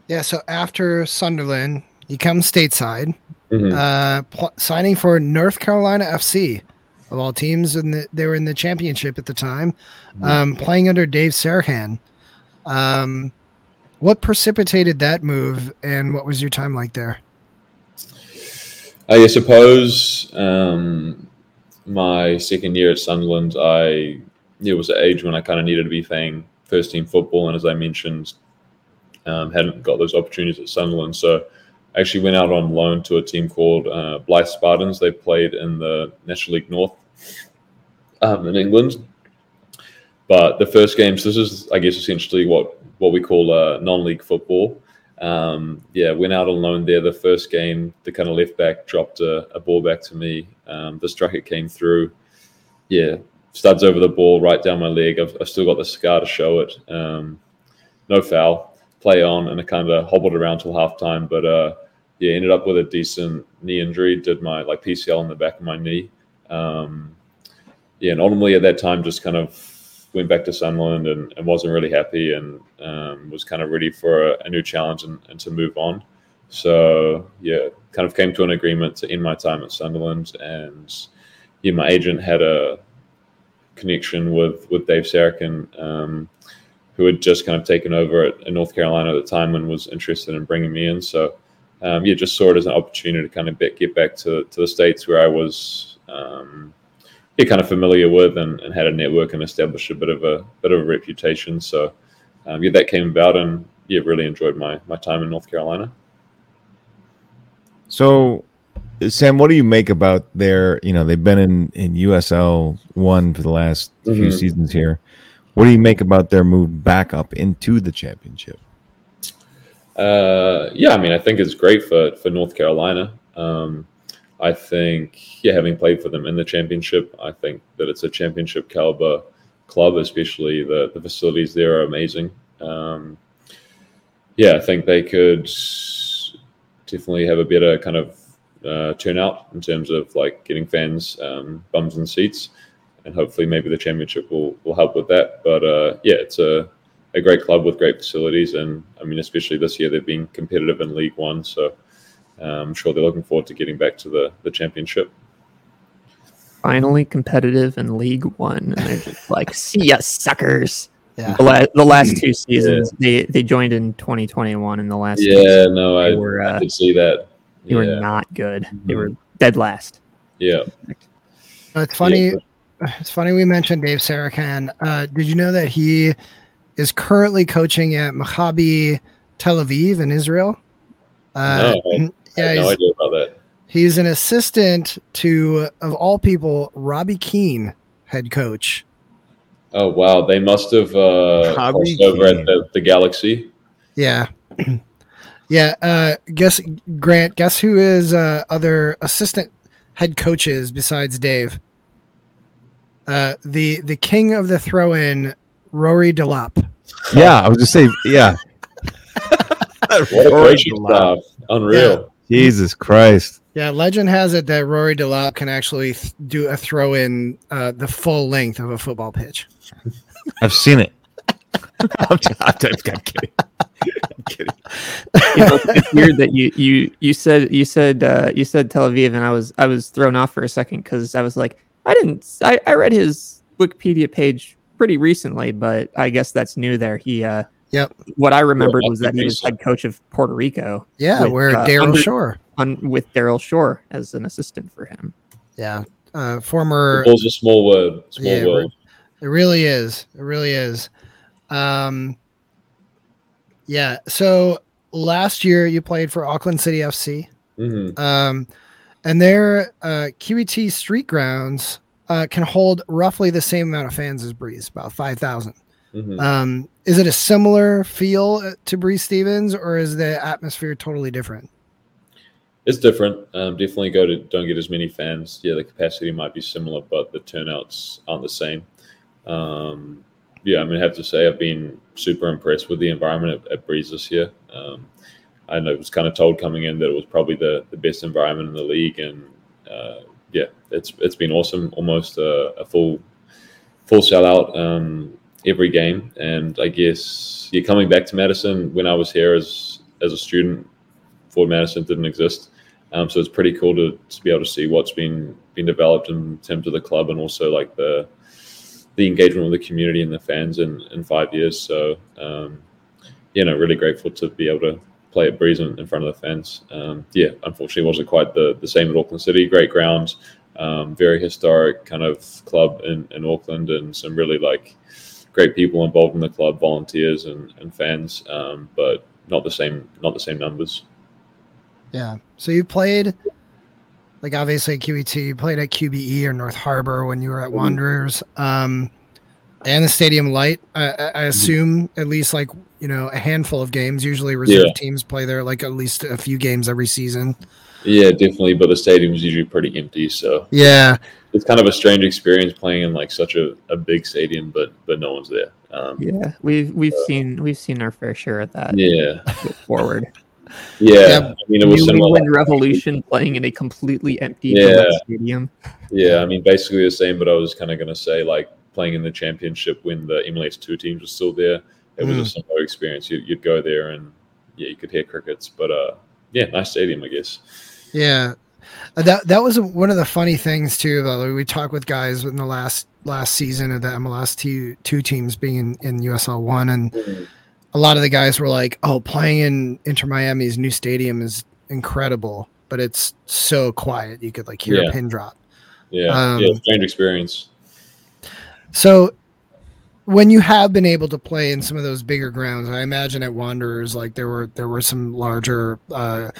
S3: Yeah, so after Sunderland, you come stateside,
S6: Mhm.
S3: uh, pl- signing for North Carolina FC, of all teams, and the, they were in the championship at the time, um, playing under Dave Sarachan. Um, what precipitated that move, and what was your time like there?
S6: I suppose um, my second year at Sunderland, I it was an age when I kind of needed to be playing first team football, and as I mentioned, um, hadn't got those opportunities at Sunderland. So I actually went out on loan to a team called uh, Blyth Spartans. They played in the National League North um, in England. But the first game, so this is, I guess, essentially what what we call uh, non-league football. Um, yeah, went out on loan there. The first game, the kind of left back dropped a, a ball back to me. Um, the striker came through. Yeah, studs over the ball right down my leg. I've, I've still got the scar to show it. Um, no foul, play on, and I kind of hobbled around till halftime. But uh, yeah, ended up with a decent knee injury. Did my like PCL in the back of my knee. Um, yeah, and ultimately at that time, just kind of went back to Sunderland and, and wasn't really happy and um, was kind of ready for a, a new challenge and, and, to move on. So yeah, kind of came to an agreement to end my time at Sunderland, and yeah, my agent had a connection with with Dave Sarachan, um, who had just kind of taken over at, in North Carolina at the time and was interested in bringing me in. So um, yeah, just saw it as an opportunity to kind of get back to, to the states where I was. Um, yeah, kind of familiar with and, and, had a network and established a bit of a bit of a reputation. So um, yeah, that came about, and yeah, really enjoyed my my time in North Carolina.
S4: So, Sam, what do you make about their? You know, they've been in in USL one for the last mm-hmm. few seasons here. What do you make about their move back up into the championship?
S6: Uh, yeah, I mean, I think it's great for for North Carolina. Um, I think, yeah, having played for them in the championship, I think that it's a championship caliber club, especially the, the facilities there are amazing. Um, yeah, I think they could definitely have a better kind of uh, turnout in terms of like getting fans um, bums and seats, and hopefully maybe the championship will, will help with that. But uh, yeah, it's a, a great club with great facilities, and I mean, especially this year they've been competitive in League One, so I'm sure they're looking forward to getting back to the, the championship.
S5: Finally competitive in League One. And they're just like, see ya, suckers.
S3: Yeah.
S5: The, la- the last two seasons, yeah. they, they joined in 2021 in the last
S6: Yeah, no, I, were, uh, I could see that.
S5: They were not good. Mm-hmm. They were dead last.
S6: Yeah.
S3: It's funny. It's funny we mentioned Dave Sarachan. Uh, did you know that he is currently coaching at Maccabi Tel Aviv in Israel?
S6: Uh, no, yeah, no idea about that.
S3: He's an assistant to, of all people, Robbie Keane, head coach.
S6: Oh wow, they must have uh, crossed over at the, the Galaxy.
S3: Yeah, yeah. Uh, guess Grant. Guess who is uh, other assistant head coaches besides Dave? Uh, the the king of the throw-in, Rory Delap.
S4: Yeah, I was just say yeah.
S6: what a great stuff! Unreal.
S4: Yeah. Jesus Christ.
S3: Yeah, legend has it that Rory Delap can actually th- do a throw in uh, the full length of a football pitch.
S4: I've seen it. I'm, just, I'm, just, I'm kidding.
S5: You know, it's weird that you you you said you said uh, you said Tel Aviv, and I was I was thrown off for a second because I was like, I didn't I, I read his Wikipedia page pretty recently, but I guess that's new there. He uh,
S3: Yep.
S5: What I remembered
S6: Well,
S5: was that he was head coach of Puerto Rico
S3: Yeah,
S5: With,
S3: where
S5: uh,
S3: Daryl Shore.
S5: on with Daryl Shore as an assistant for him.
S3: Yeah. Uh, former
S6: Football's a small word, small
S3: Yeah,
S6: world.
S3: It really is. It really is. Um, yeah. So last year you played for Auckland City FC,
S6: hmm
S3: um, and their uh, Kiwitea street grounds uh, can hold roughly the same amount of fans as Breese, about five thousand.
S6: hmm
S3: Um, is it a similar feel uh, to Breese Stevens, or is the atmosphere totally different?
S6: It's different. Um, definitely go to don't get as many fans. Yeah, the capacity might be similar, but the turnouts aren't the same. Um, yeah, I mean, I have to say I've been super impressed with the environment at, at Breese this year. Um, I know it was kind of told coming in that it was probably the, the best environment in the league, and uh, yeah, it's it's been awesome. Almost a, a full full sellout um, every game, and I guess yeah, coming back to Madison when I was here as as a student, Forward Madison didn't exist. Um, so it's pretty cool to, to be able to see what's been been developed in terms of the club and also like the the engagement with the community and the fans in, in five years. So um, you know, really grateful to be able to play at Breese in, in front of the fans. Um, yeah, unfortunately, wasn't quite the, the same at Auckland City. Great grounds, um, very historic kind of club in, in Auckland, and some really like great people involved in the club, volunteers and, and fans, um, but not the same not the same numbers.
S3: Yeah. So you played, like obviously at Kiwitea, you played at QBE or North Harbor when you were at
S6: Mhm.
S3: Wanderers, um, and the Stadium Light. I, I I assume at least like you know a handful of games. Usually reserve
S6: Yeah.
S3: teams play there like at least a few games every season.
S6: Yeah, definitely. But the stadium's usually pretty empty, so
S3: Yeah.
S6: It's kind of a strange experience playing in like such a, a big stadium, but but no one's there. Um,
S5: Yeah, we've we've seen we've seen our fair share of that.
S6: yeah,
S5: forward.
S6: yeah.
S3: Yeah,
S6: I mean, it was
S5: New
S6: similar.
S5: England Revolution playing in a completely empty
S6: Yeah.
S5: Stadium.
S6: Yeah, I mean, basically the same. But I was kind of going to say like playing in the championship when the MLS two teams were still there. It was
S3: Mm.
S6: a similar experience. You, you'd go there and yeah, you could hear crickets. But uh, yeah, nice stadium, I guess.
S3: Yeah. Uh, That that was one of the funny things too. Though we talked with guys in the last last season of the MLS two two teams being in, in USL one, and a lot of the guys were like, "Oh, playing in Inter Miami's new stadium is incredible, but it's so quiet. You could like hear
S6: Yeah.
S3: a pin drop."
S6: Yeah,
S3: Um,
S6: yeah, strange experience.
S3: So, when you have been able to play in some of those bigger grounds, I imagine at Wanderers, like there were there were some larger uh,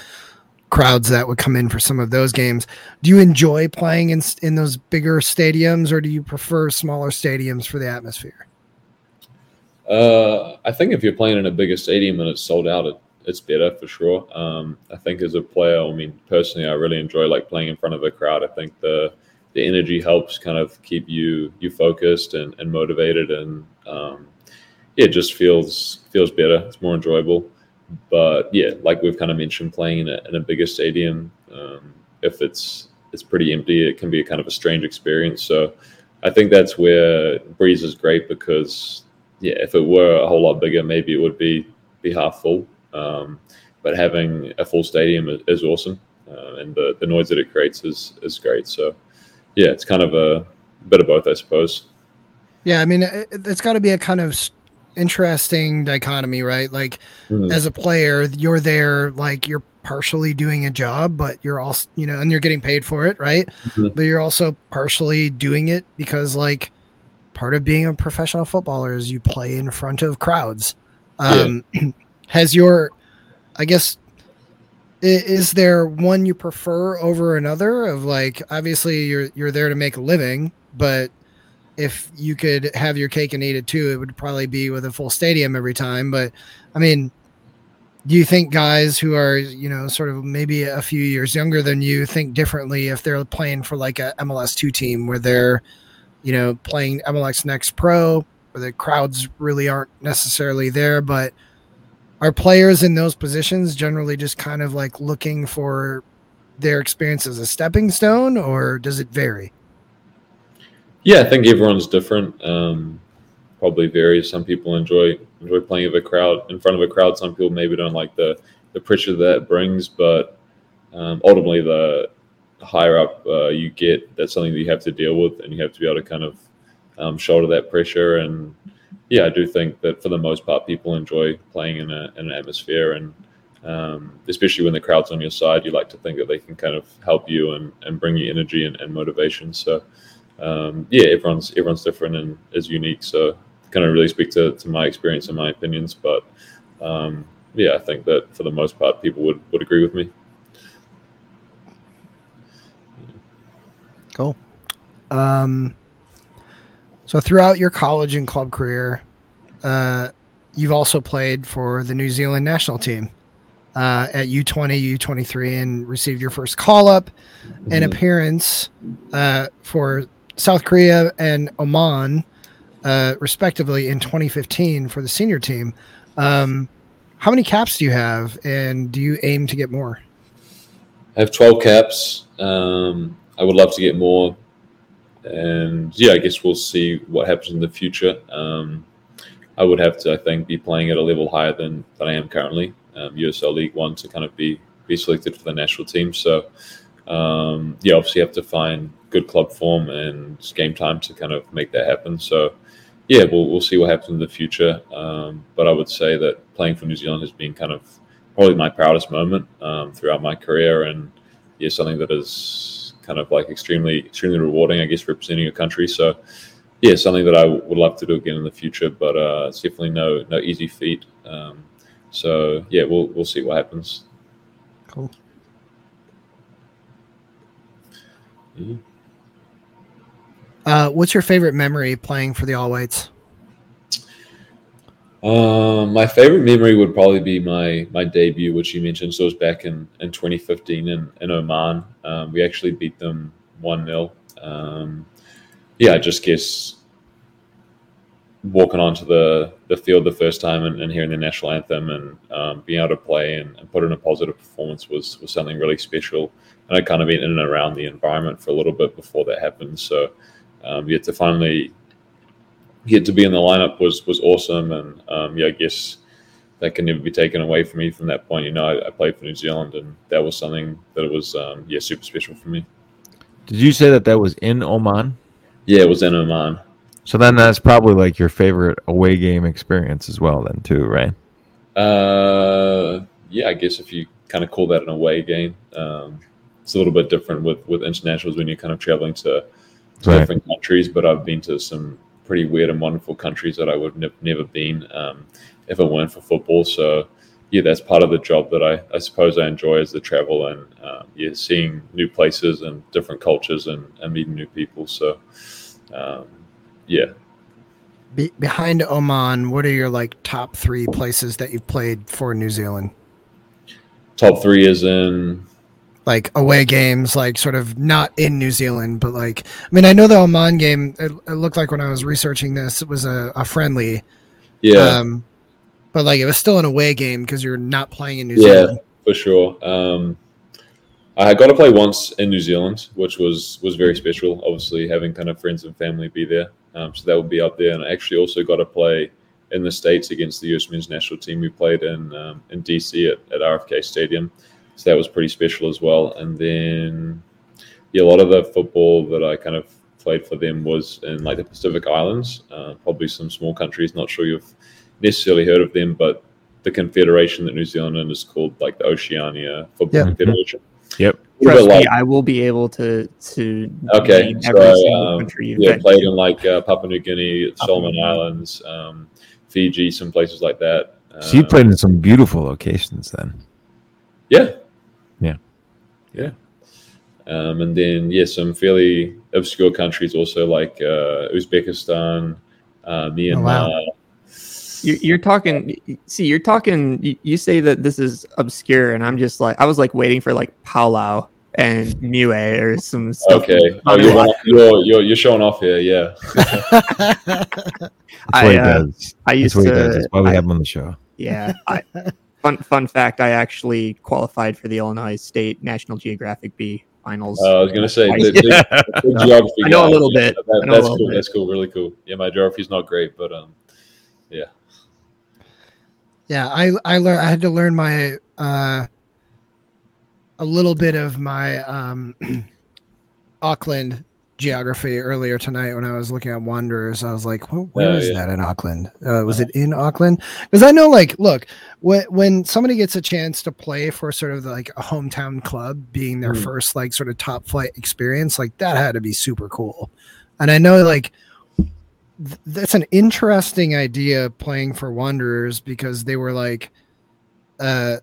S3: crowds that would come in for some of those games. Do you enjoy playing in in those bigger stadiums, or do you prefer smaller stadiums for the atmosphere?
S6: Uh, I think if you're playing in a bigger stadium and it's sold out, it, it's better for sure. Um, I think as a player, I mean, personally, I really enjoy like playing in front of a crowd. I think the the energy helps kind of keep you you focused and, and motivated, and um, it just feels feels better. It's more enjoyable. But yeah, like we've kind of mentioned, playing in a, in a bigger stadium, um, if it's it's pretty empty, it can be kind of a strange experience. So I think that's where Breese is great because yeah, if it were a whole lot bigger, maybe it would be be half full. Um, but having a full stadium is, is awesome, uh, and the, the noise that it creates is is great. So, yeah, it's kind of a bit of both, I suppose.
S3: Yeah, I mean, it, it's got to be a kind of interesting dichotomy, right? Like
S6: Mhm.
S3: as a player, you're there, like you're partially doing a job, but you're also, you know, and you're getting paid for it, right?
S6: Mhm.
S3: But you're also partially doing it because, like, part of being a professional footballer is you play in front of crowds. Um, has your, I guess, is there one you prefer over another? Of like, obviously, you're you're there to make a living, but if you could have your cake and eat it too, it would probably be with a full stadium every time. But I mean, do you think guys who are, you know, sort of maybe a few years younger than you think differently if they're playing for like a MLS two team where they're, you know, playing MLS Next Pro, where the crowds really aren't necessarily there, but are players in those positions generally just kind of like looking for their experience as a stepping stone, or does it vary?
S6: Yeah, I think everyone's different. Um, probably varies. Some people enjoy enjoy playing with a crowd in front of a crowd. Some people maybe don't like the the pressure that brings, but um, ultimately the higher up uh, you get, that's something that you have to deal with, and you have to be able to kind of um, shoulder that pressure. And yeah, I do think that for the most part, people enjoy playing in, a, in an atmosphere, and um, especially when the crowd's on your side, you like to think that they can kind of help you and, and bring you energy and, and motivation. So um, yeah, everyone's everyone's different and is unique. So kind of really speak to, to my experience and my opinions, but um, yeah, I think that for the most part, people would, would agree with me.
S3: Cool. Um, so throughout your college and club career, uh, you've also played for the New Zealand national team uh, at U20, U23, and received your first call up and
S6: Mhm.
S3: appearance uh, for South Korea and Oman, uh, respectively, in 2015 for the senior team. Um, how many caps do you have, and do you aim to get more?
S6: I have 12 caps. Um, I would love to get more. And yeah, I guess we'll see what happens in the future. Um, I would have to, I think, be playing at a level higher than, than I am currently, um, USL League One, to kind of be, be selected for the national team. So, um, yeah, obviously have to find good club form and game time to kind of make that happen. So, yeah, we'll, we'll see what happens in the future. Um, but I would say that playing for New Zealand has been kind of probably my proudest moment um, throughout my career, and yeah, something that is kind of like extremely, extremely rewarding. I guess representing a country. So, yeah, something that I would love to do again in the future, but uh, it's definitely no no easy feat. Um, so yeah, we'll we'll see what happens.
S3: Cool.
S6: Mhm.
S3: Uh, what's your favorite memory playing for the All Whites?
S6: Um, my favorite memory would probably be my my debut, which you mentioned. So it was back in, in 2015 in, in Oman. Um, we actually beat them 1 0. Um, yeah, I just guess walking onto the, the field the first time and, and hearing the national anthem and um, being able to play and, and put in a positive performance was, was something really special. And I'd kind of been in and around the environment for a little bit before that happened. So um, yeah, to finally get to be in the lineup was was awesome, and um, yeah, I guess that can never be taken away from me from that point. You know, I, I played for New Zealand, and that was something that was um, yeah super special for me.
S4: Did you say that that was in Oman?
S6: Yeah, it was in Oman.
S4: So then that's probably like your favorite away game experience as well, then too, right?
S6: Uh, yeah, I guess if you kind of call that an away game, um, it's a little bit different with with internationals when you're kind of traveling to
S4: Right.
S6: different countries. But I've been to some pretty weird and wonderful countries that I would have never been um, if it weren't for football. So yeah, that's part of the job that I, I suppose I enjoy is the travel and um, yeah, seeing new places and different cultures and, and meeting new people. So um, yeah,
S3: Be- behind Oman, what are your like top three places that you've played for New Zealand?
S6: top three is in
S3: Like away games, like sort of not in New Zealand, but like I mean, I know the Oman game. It, it looked like when I was researching this, it was a, a friendly.
S6: yeah.
S3: Um, but like it was still an away game because you're not playing in New
S6: Yeah.
S3: Zealand.
S6: Yeah, for sure. Um, I had got to play once in New Zealand, which was was very special. Obviously, having kind of friends and family be there, um, so that would be up there. And I actually also got to play in the states against the U.S. men's national team. We played in um, in DC at, at RFK Stadium, so that was pretty special as well. And then, yeah, a lot of the football that I kind of played for them was in like the Pacific Islands, uh, probably some small countries. Not sure you've necessarily heard of them, but the confederation that New Zealand in is called like the Oceania Football
S3: Yeah.
S6: Confederation.
S4: Yep.
S6: A
S5: Trust me,
S6: like-
S5: I will be able to to
S6: Okay,
S5: name
S6: so
S5: every single
S6: um,
S5: country you've
S6: yeah, played
S5: to.
S6: in like uh, Papua New Guinea,
S5: Papua
S6: Solomon
S5: New
S6: Islands, um, Fiji, some places like that.
S4: So you
S6: Um,
S4: played in some beautiful locations then.
S6: Yeah.
S4: Yeah.
S6: Yeah. Um, and then, yeah, some fairly obscure countries also like uh, Uzbekistan, uh, Myanmar.
S5: You're, you're talking. See, you're talking. You, you say that this is obscure, and I'm just like, I was like waiting for like Palau and Niue or some stuff.
S6: Okay. Oh, you're,
S5: one.
S6: you're, you're, you're showing off here. Yeah.
S4: That's what
S5: I,
S4: he
S5: uh,
S4: does.
S5: I
S4: That's
S5: used
S4: what he
S5: to.
S4: does. That's why we
S5: I-
S4: have him on the show.
S5: Yeah. I, fun fun fact: I actually qualified for the Illinois State National Geographic Bee finals.
S6: Uh, I was going to say, the, the, the geography
S5: I know a little
S6: yeah,
S5: bit.
S6: that-
S5: I know a
S6: that's
S5: little
S6: cool.
S5: bit.
S6: That's cool. Really cool. Yeah, my geography's not great, but um,
S3: yeah. Yeah, I I learned I had to learn my uh a little bit of my um Auckland geography earlier tonight when I was looking at Wanderers. I was like, well, where
S6: Oh,
S3: is
S6: yeah.
S3: that in Auckland? Uh, was it in Auckland? Because I know, like, look, when when somebody gets a chance to play for sort of like a hometown club, being their
S6: Mm.
S3: first like sort of top flight experience, like that had to be super cool. And I know, like, th- that's an interesting idea playing for Wanderers because they were like, uh,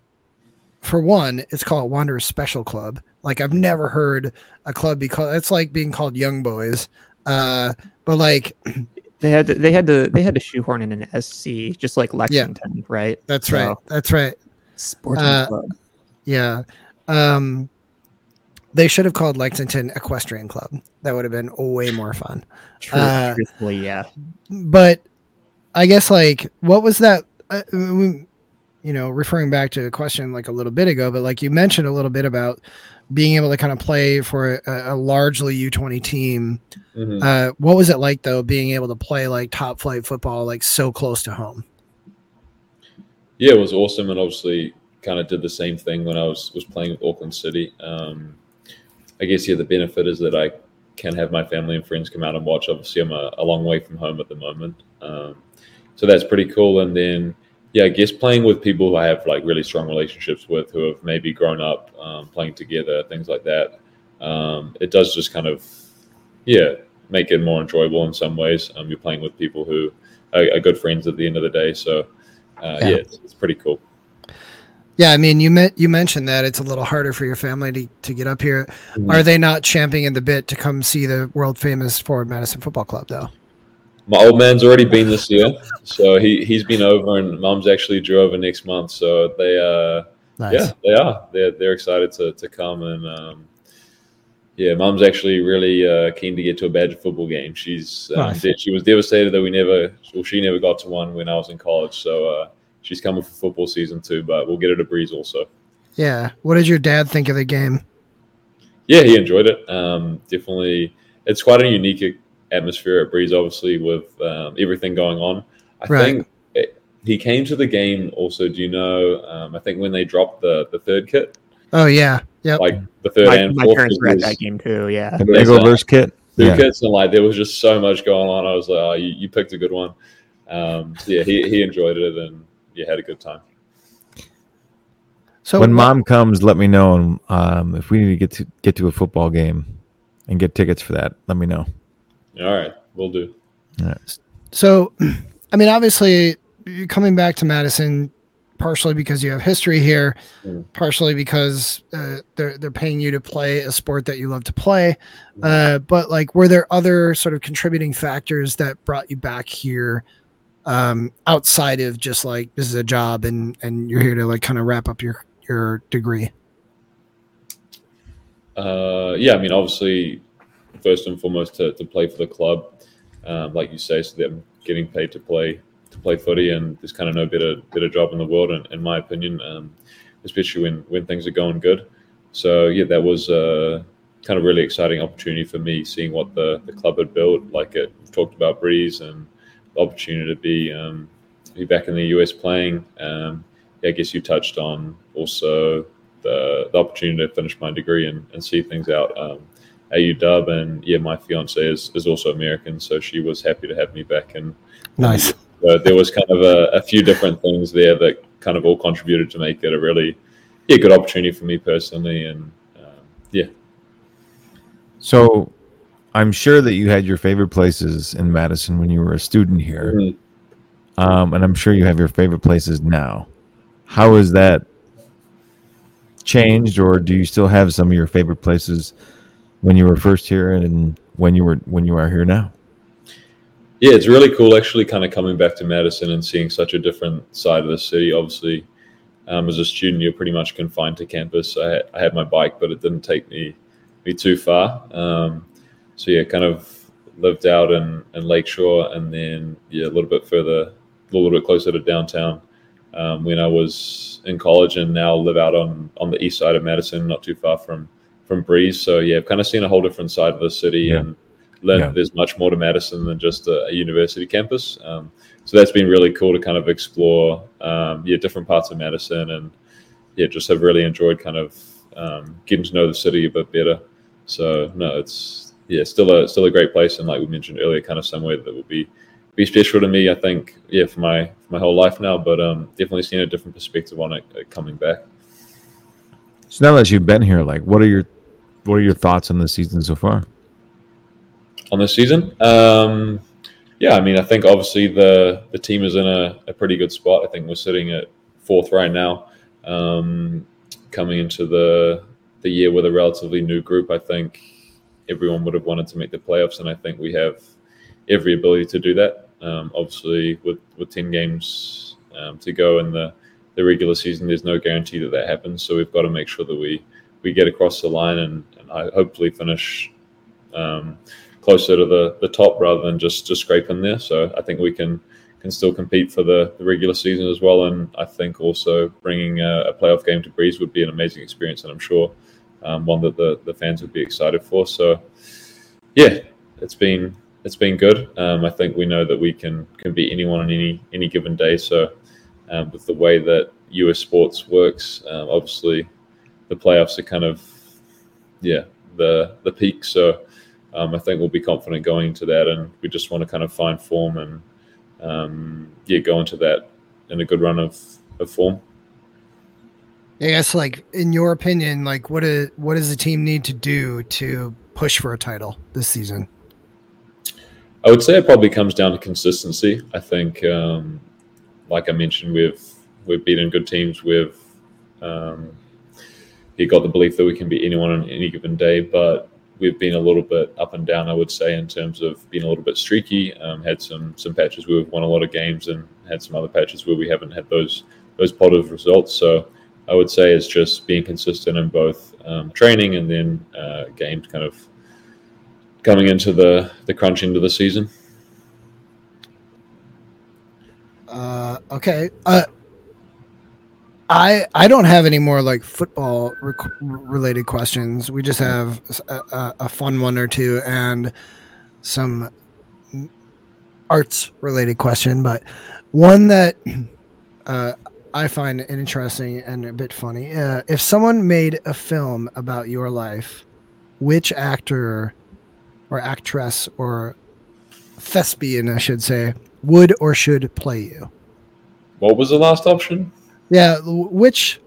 S3: for one, it's called Wanderers Special Club. Like I've never heard a club be called. It's like being called Young Boys. Uh, but like
S5: They had to, they had to they had to shoehorn in an SC just like Lexington, right?
S3: that's
S5: So,
S3: right. That's right.
S5: Sporting
S3: Uh,
S5: club.
S3: Yeah. Um, they should have called Lexington Equestrian Club. That would have been way more fun. Uh,
S5: truthfully, yeah.
S3: but I guess like what was that? Uh, we- you know, referring back to a question like a little bit ago, but like you mentioned a little bit about being able to kind of play for a, a largely U twenty team.
S6: Mhm.
S3: Uh, what was it like though, being able to play like top flight football like so close to home?
S6: Yeah, it was awesome, and obviously, kind of did the same thing when I was was playing with Auckland City. Um, I guess yeah, the benefit is that I can have my family and friends come out and watch. Obviously, I'm a, a long way from home at the moment, um, so that's pretty cool. And then yeah, I guess playing with people who I have like really strong relationships with, who have maybe grown up um, playing together, things like that. Um, it does just kind of yeah make it more enjoyable in some ways. Um, you're playing with people who are, are good friends at the end of the day, so. Uh,
S3: Yeah.
S6: yeah, it's, it's pretty cool.
S3: Yeah, I mean, you met you mentioned that it's a little harder for your family to, to get up here. Are they not champing at the bit to come see the world famous Forward Madison Football Club though?
S6: My old man's already been this year, so he he's been over, and Mum's actually due over next month. So they, uh,
S3: Nice.
S6: yeah, they are. They're they're excited to to come, and um, yeah, Mum's actually really uh, keen to get to a Badger football game. She's
S3: Nice.
S6: de- she was devastated that we never, well, she never got to one when I was in college. So uh, she's coming for football season too, but we'll get her to Breese also.
S3: Yeah. What did your dad think of the game?
S6: Yeah, he enjoyed it. Um, definitely, it's quite a unique atmosphere at Breese, obviously, with um, everything going on. I
S3: Right.
S6: think it, he came to the game also. Do you know? Um, I think when they dropped the the third kit,
S3: Oh yeah. yeah.
S6: like the third
S5: My,
S6: and
S5: my
S6: fourth
S5: parents
S6: kit
S5: were at that game too. Yeah.
S4: The
S6: There's
S4: Bagel
S6: a-
S4: verse kit.
S6: two
S4: Yeah.
S6: kits, and like there was just so much going on. I was like, oh, you, you picked a good one. Um, so yeah, he, he enjoyed it and yeah, had a good time.
S3: so
S4: when mom comes, let me know. And um, if we need to get to get to a football game and get tickets for that, let me know.
S6: All right, we'll do.
S3: So, I mean, obviously, you're coming back to Madison partially because you have history here,
S6: Mm.
S3: partially because uh, they're they're paying you to play a sport that you love to play. Uh, but like, were there other sort of contributing factors that brought you back here? Um, outside of just like this is a job and and you're here to like kind of wrap up your your degree.
S6: Uh, yeah, I mean, obviously, first and foremost to, to play for the club, um, like you say, so them getting paid to play to play footy, and there's kind of no better better job in the world, in, in my opinion, um, especially when when things are going good. So yeah, that was a kind of really exciting opportunity for me, seeing what the, the club had built. Like it talked about Breese and the opportunity to be um, be back in the US playing. Um, yeah, I guess you touched on also the, the opportunity to finish my degree and, and see things out um, at UW. And yeah, my fiance is, is also American, so she was happy to have me back. And
S3: Nice.
S6: uh, there was kind of a, a few different things there that kind of all contributed to make it a really yeah good opportunity for me personally. And um, yeah,
S4: So I'm sure that you had your favorite places in Madison when you were a student here.
S6: Mhm.
S4: Um, and I'm sure you have your favorite places now. How has that changed, or do you still have some of your favorite places when you were first here and when you were when you are here now?
S6: Yeah, it's really cool actually kind of coming back to Madison and seeing such a different side of the city. Obviously, um, as a student, you're pretty much confined to campus. I had, I had my bike, but it didn't take me me too far. Um, so yeah, kind of lived out in, in Lakeshore and then yeah, a little bit further, a little bit closer to downtown um, when I was in college and now live out on, on the east side of Madison, not too far from, from Breese. So yeah, I've kind of seen a whole different side of the city
S4: Yeah.
S6: and learned
S4: Yeah.
S6: there's much more to Madison than just a, a university campus. Um, so that's been really cool to kind of explore, um, yeah, different parts of Madison, and yeah, just have really enjoyed kind of um, getting to know the city a bit better. So no, it's yeah, still a still a great place, and like we mentioned earlier, kind of somewhere that will be be special to me. I think yeah, for my for my whole life now, but um, definitely seeing a different perspective on it uh, coming back.
S4: So now that you've been here, like, what are your what are your thoughts on the season so far?
S6: On this season, um, yeah, I mean, I think obviously the the team is in a, a pretty good spot. I think we're sitting at fourth right now, um, coming into the the year with a relatively new group. I think everyone would have wanted to make the playoffs, and I think we have every ability to do that. Um, obviously, with with ten games um, to go in the the regular season, there's no guarantee that that happens. So we've got to make sure that we we get across the line and, and I hopefully finish um, closer to the, the top rather than just just scraping there. So I think we can can still compete for the, the regular season as well. And I think also bringing a, a playoff game to Breese would be an amazing experience, and I'm sure um, one that the, the fans would be excited for. So yeah, it's been it's been good. Um, I think we know that we can can beat anyone on any any given day. So um, with the way that US sports works, um, obviously the playoffs are kind of yeah the the peak. So um, I think we'll be confident going into that, and we just want to kind of find form and um, yeah go into that in a good run of, of form.
S3: I guess, like in your opinion, like what is what does the team need to do to push for a title this season?
S6: I would say it probably comes down to consistency. I think, um, like I mentioned, we've we've beaten good teams. We've um, he got the belief that we can beat anyone on any given day, but we've been a little bit up and down. I would say in terms of being a little bit streaky. Um, had some some patches where we've won a lot of games, and had some other patches where we haven't had those those positive results. So I would say it's just being consistent in both um, training and then uh, games, kind of coming into the the crunch into the season.
S3: Uh, okay. Uh, I I don't have any more like football rec- related questions. We just have a, a, fun one or two and some arts related question, but one that uh, I find interesting and a bit funny. Uh, if someone made a film about your life, which actor or actress or thespian, I should say, would or should play you?
S6: What was the last option?
S3: Yeah, which?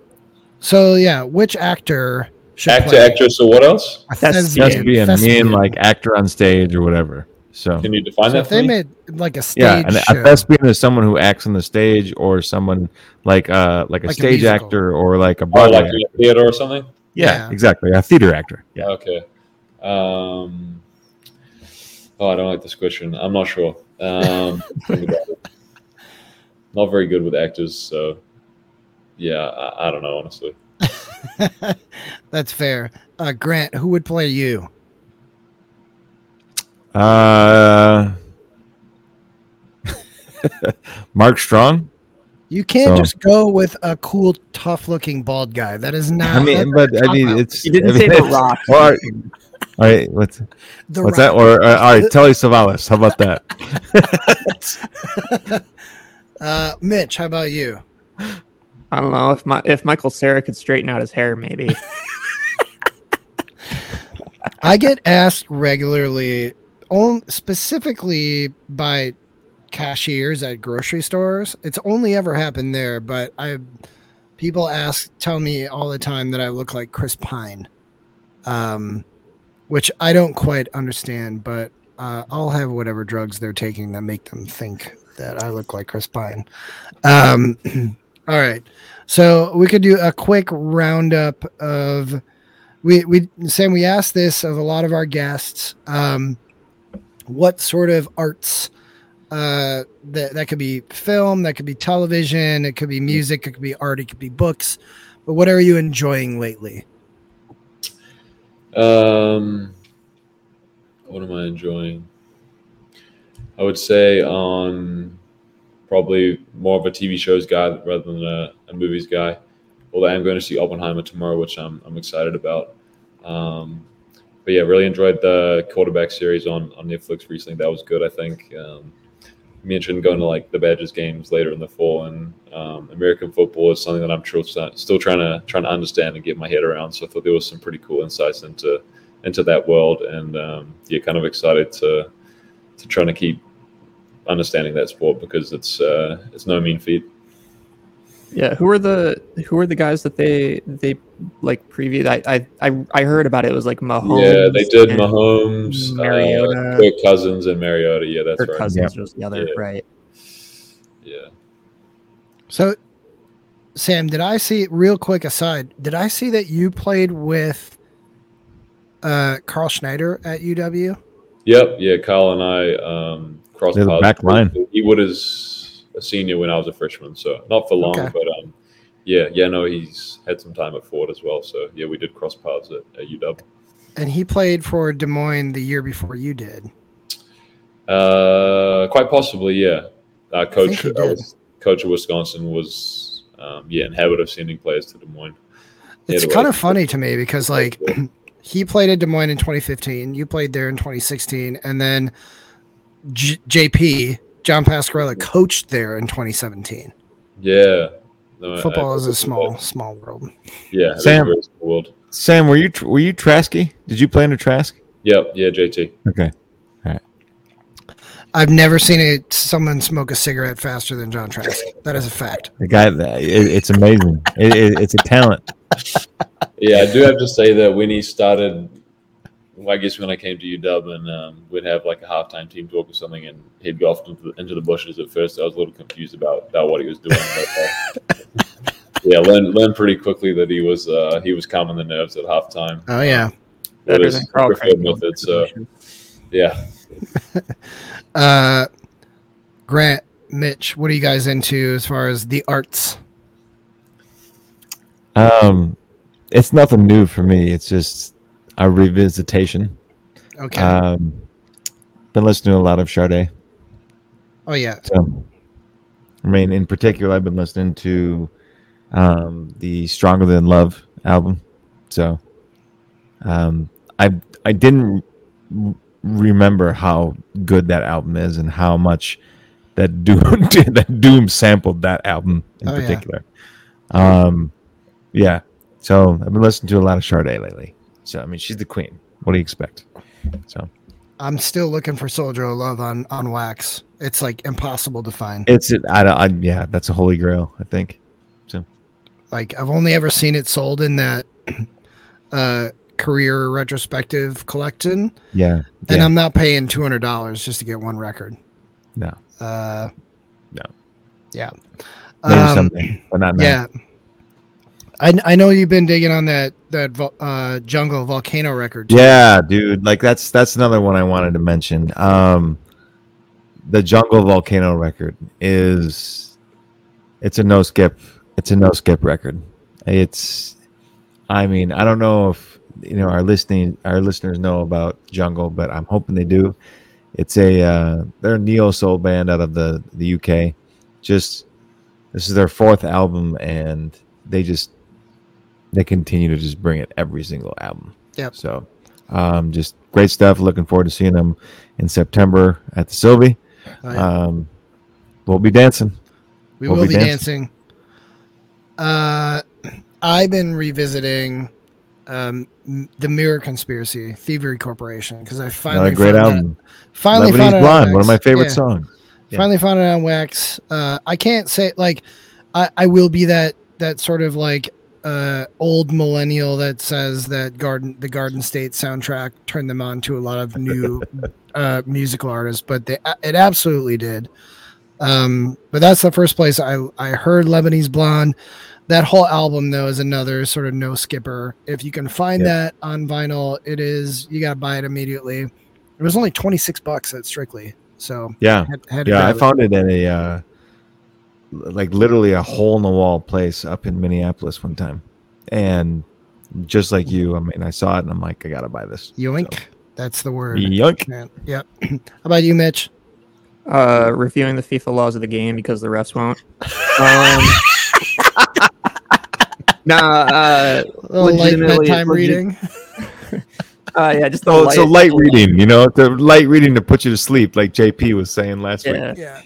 S3: So yeah, which actor should
S6: Actor,
S3: play?
S6: actress, or what else?
S3: A
S5: Thespian.
S3: thespian.
S4: Thespian, mean like actor on stage or whatever. So
S6: Can you define
S3: So
S6: that
S3: if they
S6: me?
S3: made like a stage
S4: yeah, and
S3: show,
S4: a thespian is someone who acts on the stage, or someone like uh like a
S3: Like
S4: stage
S3: musical.
S4: actor, or like a
S6: Oh,
S4: Broadway.
S6: like
S4: actor.
S6: a theater or something?
S4: yeah,
S3: Yeah.
S4: exactly, a theater actor. Yeah,
S6: Okay. Um, oh, I don't like this question. I'm not sure. Um, think about it. not very good with actors, so yeah, I, I don't know honestly.
S3: That's fair. Uh, Grant, who would play you?
S4: uh, Mark Strong.
S3: You can't
S4: So-
S3: just go with a cool, tough-looking bald guy. That is not.
S4: I mean, but
S3: a
S4: I mean,
S3: cop-out.
S4: it's
S5: You didn't
S4: I mean,
S5: say The
S4: it's-
S5: Rock.
S4: All right, all right, what's
S3: The
S4: what's
S3: Rock.
S4: that? Or uh, all right, Telly Savalas. How about that?
S3: Uh, Mitch, how about you?
S5: I don't know if my if Michael Cera could straighten out his hair, maybe.
S3: I get asked regularly, on, specifically by cashiers at grocery stores. It's only ever happened there, but I people ask tell me all the time that I look like Chris Pine, um, which I don't quite understand. But uh, I'll have whatever drugs they're taking that make them think that I look like Chris Pine. Um, all right, so we could do a quick roundup of we we Sam we asked this of a lot of our guests um what sort of arts uh that that could be film that could be television it could be music it could be art it could be books but what are you enjoying lately
S6: Um, what am I enjoying? I would say on probably more of a TV shows guy rather than a, a movies guy. Although I am going to see Oppenheimer tomorrow, which I'm, I'm excited about. Um, but yeah, really enjoyed the quarterback series on, on Netflix recently. That was good, I think. Um, mentioned going to like the Badgers games later in the fall, and um, American football is something that I'm still still trying to trying to understand and get my head around. So I thought there was some pretty cool insights into into that world, and um, yeah, kind of excited to to trying to keep understanding that sport because it's uh, it's no mean feat.
S5: Yeah, who are the who are the guys that they they like previewed? I I I, I heard about it. It was like Mahomes.
S6: yeah, they did Mahomes,
S5: Mariota.
S6: uh, Kirk Cousins, and Mariota. Yeah, that's
S5: Kirk
S6: right.
S5: Cousins was the other,
S6: Yeah.
S5: right?
S6: Yeah.
S3: So, Sam, did I see real quick aside? Did I see that you played with uh, Carl Schneider at UW?
S6: Yep. Yeah. Carl and I um, crossed
S4: They're the
S6: paths.
S4: back line.
S6: He would as a senior when I was a freshman, so not for long,
S3: Okay.
S6: but um, yeah, yeah. No, he's had some time at Ford as well. So yeah, we did cross paths at, at UW.
S3: And he played for Des Moines the year before you did.
S6: Uh, quite possibly, yeah. Uh, coach, uh, was- coach of Wisconsin was um, yeah in habit of sending players to Des Moines.
S3: It's
S6: it
S3: kind
S6: was.
S3: of funny to me because like he played at Des Moines in 2015, you played there in 2016, and then J- JP John Pascarella coached there in 2017.
S6: Yeah. No,
S3: Football
S6: I-
S3: is a small, small world.
S6: Yeah, it is a
S4: Sam-
S6: very small world.
S4: Sam, were you were you Trasky? Did you play under Trask?
S6: Yep. Yeah, JT.
S4: Okay.
S3: I've never seen it, someone smoke a cigarette faster than John Trask. That is a fact.
S4: The guy, it, it's amazing. It, it, it's a talent.
S6: Yeah, I do have to say that when he started, well, I guess when I came to UW and um, we'd have like a halftime team talk or something, and he'd go off into the, into the bushes at first. I was a little confused about, about what he was doing. But, uh, yeah, learned learned pretty quickly that he was uh, he was calming the nerves at halftime.
S3: Oh yeah.
S6: With
S5: Better than Carl
S6: preferred
S5: Craig.
S6: method. So yeah,
S3: Uh, Grant, Mitch, what are you guys into as far as the arts?
S4: Um, it's nothing new for me. It's just a revisitation.
S3: Okay.
S4: Um, been listening to a lot of Sade.
S3: oh yeah.
S4: So, I mean, in particular, I've been listening to um, the "Stronger Than Love" album. So, um, I I didn't r- remember how good that album is and how much that Doom that Doom sampled that album in
S3: Oh, yeah.
S4: particular. Um, yeah. So I've been listening to a lot of Sade lately. So I mean, she's the queen. What do you expect? So
S3: I'm still looking for Soldier of Love on on wax. It's like impossible to find.
S4: it's I, I yeah, that's a holy grail. I think.
S3: So like I've only ever seen it sold in that uh career retrospective collection,
S4: Yeah.
S3: and
S4: yeah.
S3: I'm not paying two hundred dollars just to get one record.
S4: No.
S3: Uh,
S4: No.
S3: Yeah.
S4: Maybe
S3: Um,
S4: someday, but not now.
S3: Yeah. I, I know you've been digging on that that uh, jungle volcano record. too.
S4: Yeah, dude. Like that's that's another one I wanted to mention. Um the Jungle Volcano record is it's a no skip it's a no skip record. It's I mean, I don't know if you know our listening our listeners know about Jungle, but I'm hoping they do. It's a uh they're a neo soul band out of the the UK. Just this is their fourth album and they just they continue to just bring it every single album.
S3: Yeah.
S4: So, um, just great stuff. Looking forward to seeing them in September at the Sylvee.
S3: Oh.
S4: Um, we'll be dancing.
S3: we
S4: we'll
S3: will
S4: be
S3: be dancing. Uh, I've been revisiting um, the Mirror Conspiracy Thievery Corporation because I finally
S4: Another great album.
S3: finally
S4: Lebanese
S3: found
S4: Blonde, one of my favorite
S3: Yeah.
S4: songs. Yeah.
S3: Finally found it on wax. Uh, I can't say like I, I will be that that sort of like uh, old millennial that says that Garden the Garden State soundtrack turned them on to a lot of new uh, musical artists, but they it absolutely did. Um, but that's the first place I I heard Lebanese Blonde. That whole album though is another sort of no skipper. If you can find
S4: Yeah.
S3: that on vinyl, it is you gotta buy it immediately. It was only twenty six bucks at Strictly, so
S4: Yeah,
S3: had, had
S4: yeah. I found it at a uh, like literally a hole in the wall place up in Minneapolis one time, and just like you, I mean, I saw it and I'm like, I gotta buy this.
S3: Yoink. That's the word.
S4: Yoink.
S3: Man. Yep. How about you, Mitch?
S5: Uh, reviewing the FIFA laws of the game because the refs won't. Um, nah, uh,
S3: A little light
S5: Legitimately-
S3: bedtime
S5: legit-
S3: reading.
S5: Uh, yeah, just the
S4: So, so light
S5: the
S4: reading, you know, the light reading to put you to sleep, like JP was saying last week.
S5: Yeah,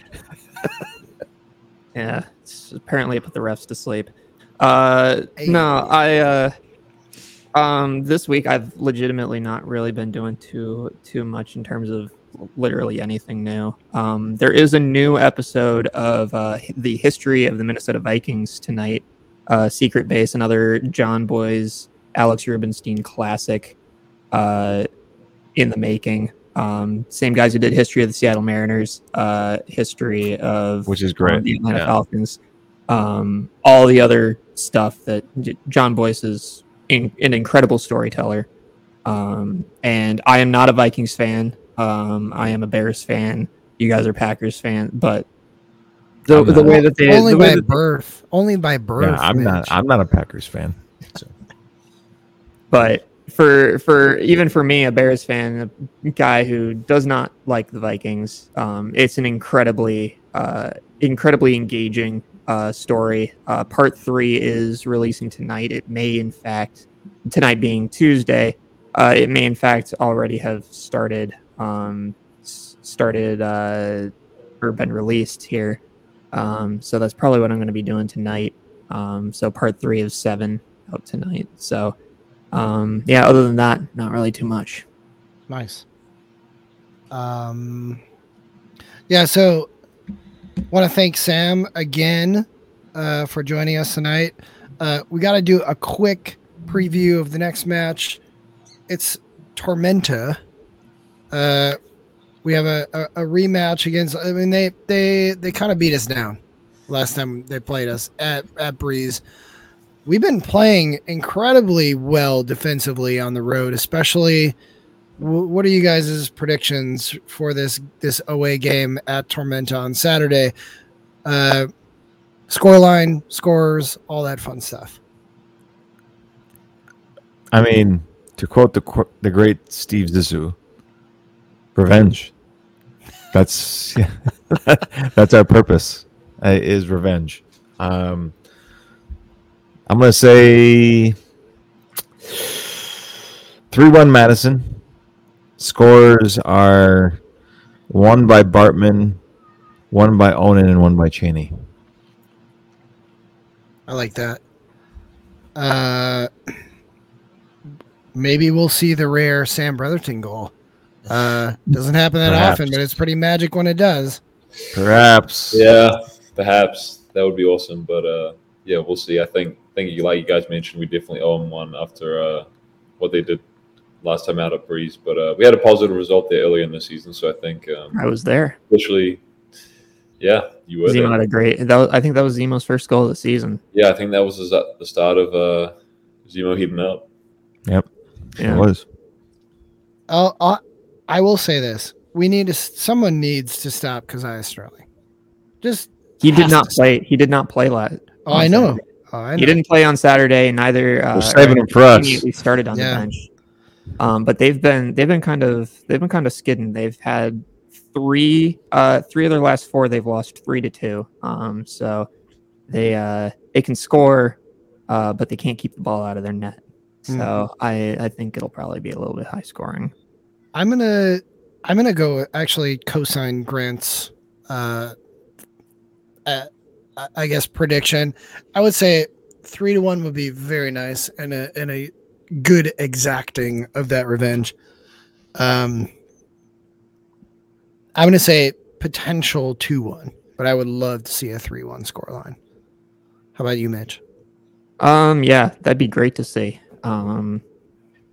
S3: Yeah.
S5: apparently it put the refs to sleep. Uh, no, I uh, um, this week I've legitimately not really been doing too too much in terms of literally anything new. Um, there is a new episode of uh, the history of the Minnesota Vikings tonight. Uh, Secret Base, another Jon Bois, Alex Rubenstein classic, uh, in the making. Um, same guys who did history of the Seattle Mariners, uh, history of
S4: Which is
S5: um,
S4: great.
S5: the Atlanta
S4: Yeah.
S5: Falcons, um, all the other stuff that Jon Bois is in, an incredible storyteller. Um, and I am not a Vikings fan. Um, I am a Bears fan. You guys are Packers fan, but the,
S4: I'm
S5: the way that they
S3: only
S5: the
S3: by
S5: that-
S3: birth. Only by birth.
S4: Yeah, I'm not. I'm not a Packers fan.
S5: but for for even for me, a Bears fan, a guy who does not like the Vikings, um, it's an incredibly uh, incredibly engaging uh, story. Uh, part three is releasing tonight. It may, in fact, tonight being Tuesday, uh, it may in fact already have started um, started uh, or been released here. Um, so that's probably what I'm going to be doing tonight. Um, so part three of seven out tonight. So um, yeah, other than that, not really too much.
S3: Nice. Um, yeah. So, want to thank Sam again uh, for joining us tonight. Uh, we got to do a quick preview of the next match. It's Tormenta. Uh, we have a, a, a rematch against. I mean, they they they kind of beat us down last time they played us at at Breese. We've been playing incredibly well defensively on the road, especially what are you guys' predictions for this this away game at Tormenta on Saturday? Uh, scoreline, scores, all that fun stuff.
S4: I mean, to quote the the great Steve Zissou, revenge. That's that's our purpose. Uh, is revenge. Um, I'm gonna say three one Madison. Scores are one by Bartman, one by Onan, and one by Cheney.
S3: I like that. Uh, maybe we'll see the rare Sam Brotherton goal. Uh, doesn't happen that
S4: Perhaps.
S3: often, but it's pretty magic when it does.
S4: Perhaps.
S6: Yeah, perhaps that would be awesome. But uh, yeah, we'll see. I think think you like you guys mentioned, we definitely owe them one after uh, what they did last time out at Breese. But uh, we had a positive result there earlier in the season, so I think um,
S5: I was there.
S6: Literally, yeah, you were.
S5: Zemo
S6: There.
S5: had a great. That was, I think that was Zemo's first goal of the season.
S6: Yeah, I think that was the the start of uh, Zemo heating up.
S4: Yep,
S5: Yeah.
S4: It was.
S3: I'll, I'll, I will say this: we need to. Someone needs to stop Kazaiah Sterling. Just
S5: He did not
S3: to
S5: play. He did not play last.
S3: oh, I know. Oh, I know.
S5: He didn't play on Saturday. Neither. Uh,
S4: We're saving
S5: or
S4: him for us.
S5: immediately started on
S3: Yeah.
S5: the bench. Um, but they've been they've been kind of they've been kind of skidding. They've had three uh three of their last four. They've lost three to two. Um, so they uh they can score, uh, but they can't keep the ball out of their net. So
S3: Mhm.
S5: I I think it'll probably be a little bit high scoring.
S3: I'm gonna I'm gonna go actually co-sign Grant's uh, uh I- guess prediction. I would say three to one would be very nice and a and a good exacting of that revenge. Um I'm gonna say potential two one, but I would love to see a three one scoreline. How about you, Mitch?
S5: Um, yeah, that'd be great to see. Um,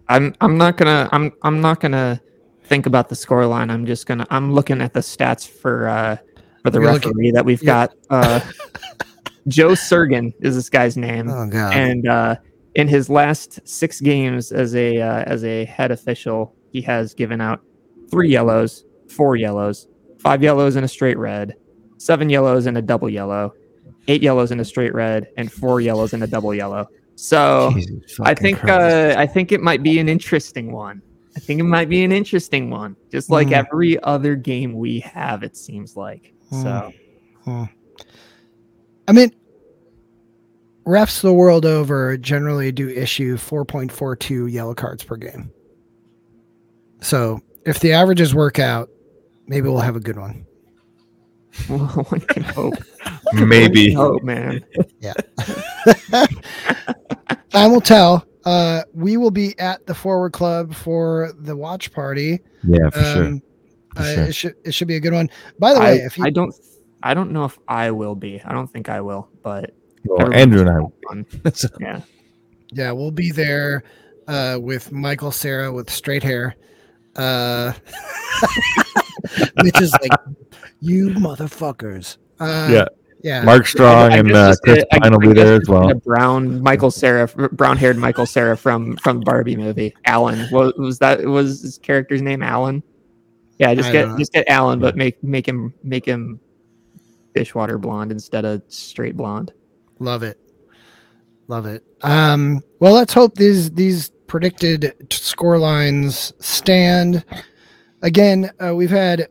S5: I'm I'm not gonna I'm I'm not gonna think about the score line. I'm just gonna I'm looking at the stats for uh for the
S3: You're looking-
S5: referee that we've
S3: yeah.
S5: got. Uh, Joe Surgan is this guy's name,
S3: Oh god.
S5: and uh, in his last six games as a uh, as a head official, he has given out three yellows, four yellows, five yellows and a straight red, seven yellows and a double yellow, eight yellows and a straight red, and four yellows and a double yellow. So
S4: Jesus
S5: I think uh, I think it might be an interesting one. I think it might be an interesting one, just like
S3: Mm.
S5: every other game we have. It seems like Hmm. so. Hmm.
S3: I mean, refs the world over generally do issue 4.42 yellow cards per game. So if the averages work out, maybe we'll have a good one.
S5: One can hope.
S4: Maybe.
S5: hope, man. Yeah.
S3: Time will tell. Uh, we will be at the Forward Club for the watch party.
S4: Yeah, for sure.
S3: Um, Uh,
S4: sure.
S3: It should it should be a good one. By the way, if you
S5: I don't, I don't know if I will be. I don't think I will, but
S4: Well, Andrew and I.
S5: will have. Yeah.
S3: yeah, we'll be there uh, with Michael Cera with straight hair. Uh, which is like you motherfuckers. Uh,
S4: Yeah.
S3: yeah.
S4: Mark Strong
S5: I
S4: and uh, Chris
S5: a- I-
S4: Pine will be there as well.
S5: brown Michael Cera, brown haired Michael Cera from from Barbie movie. Allan. What was that? Was his character's name Allan? Yeah, just
S3: I
S5: get just get Allan, but make make him make him dishwater blonde instead of straight blonde.
S3: Love it. Love it. Um, well, let's hope these these predicted score lines stand. Again, uh, we've had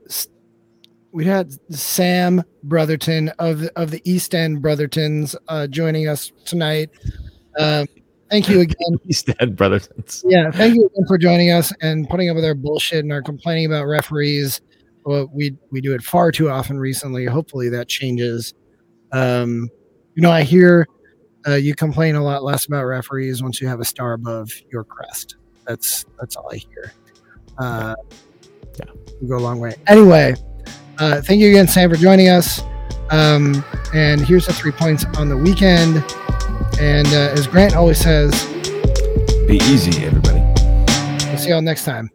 S3: we had Sam Brotherton of of the East End Brothertons uh, joining us tonight. Um, thank you again.
S4: East End Brothers.
S3: Yeah, thank you again for joining us and putting up with our bullshit and our complaining about referees. Well, we we do it far too often recently. Hopefully that changes. Um, you know, I hear uh, you complain a lot less about referees once you have a star above your crest. That's that's all I hear. Uh,
S4: Yeah.
S3: we go a long way. Anyway, uh, thank you again, Sam, for joining us. Um, and here's the three points on the weekend. And uh, as Grant always says,
S4: Be easy, everybody.
S3: we'll see y'all next time.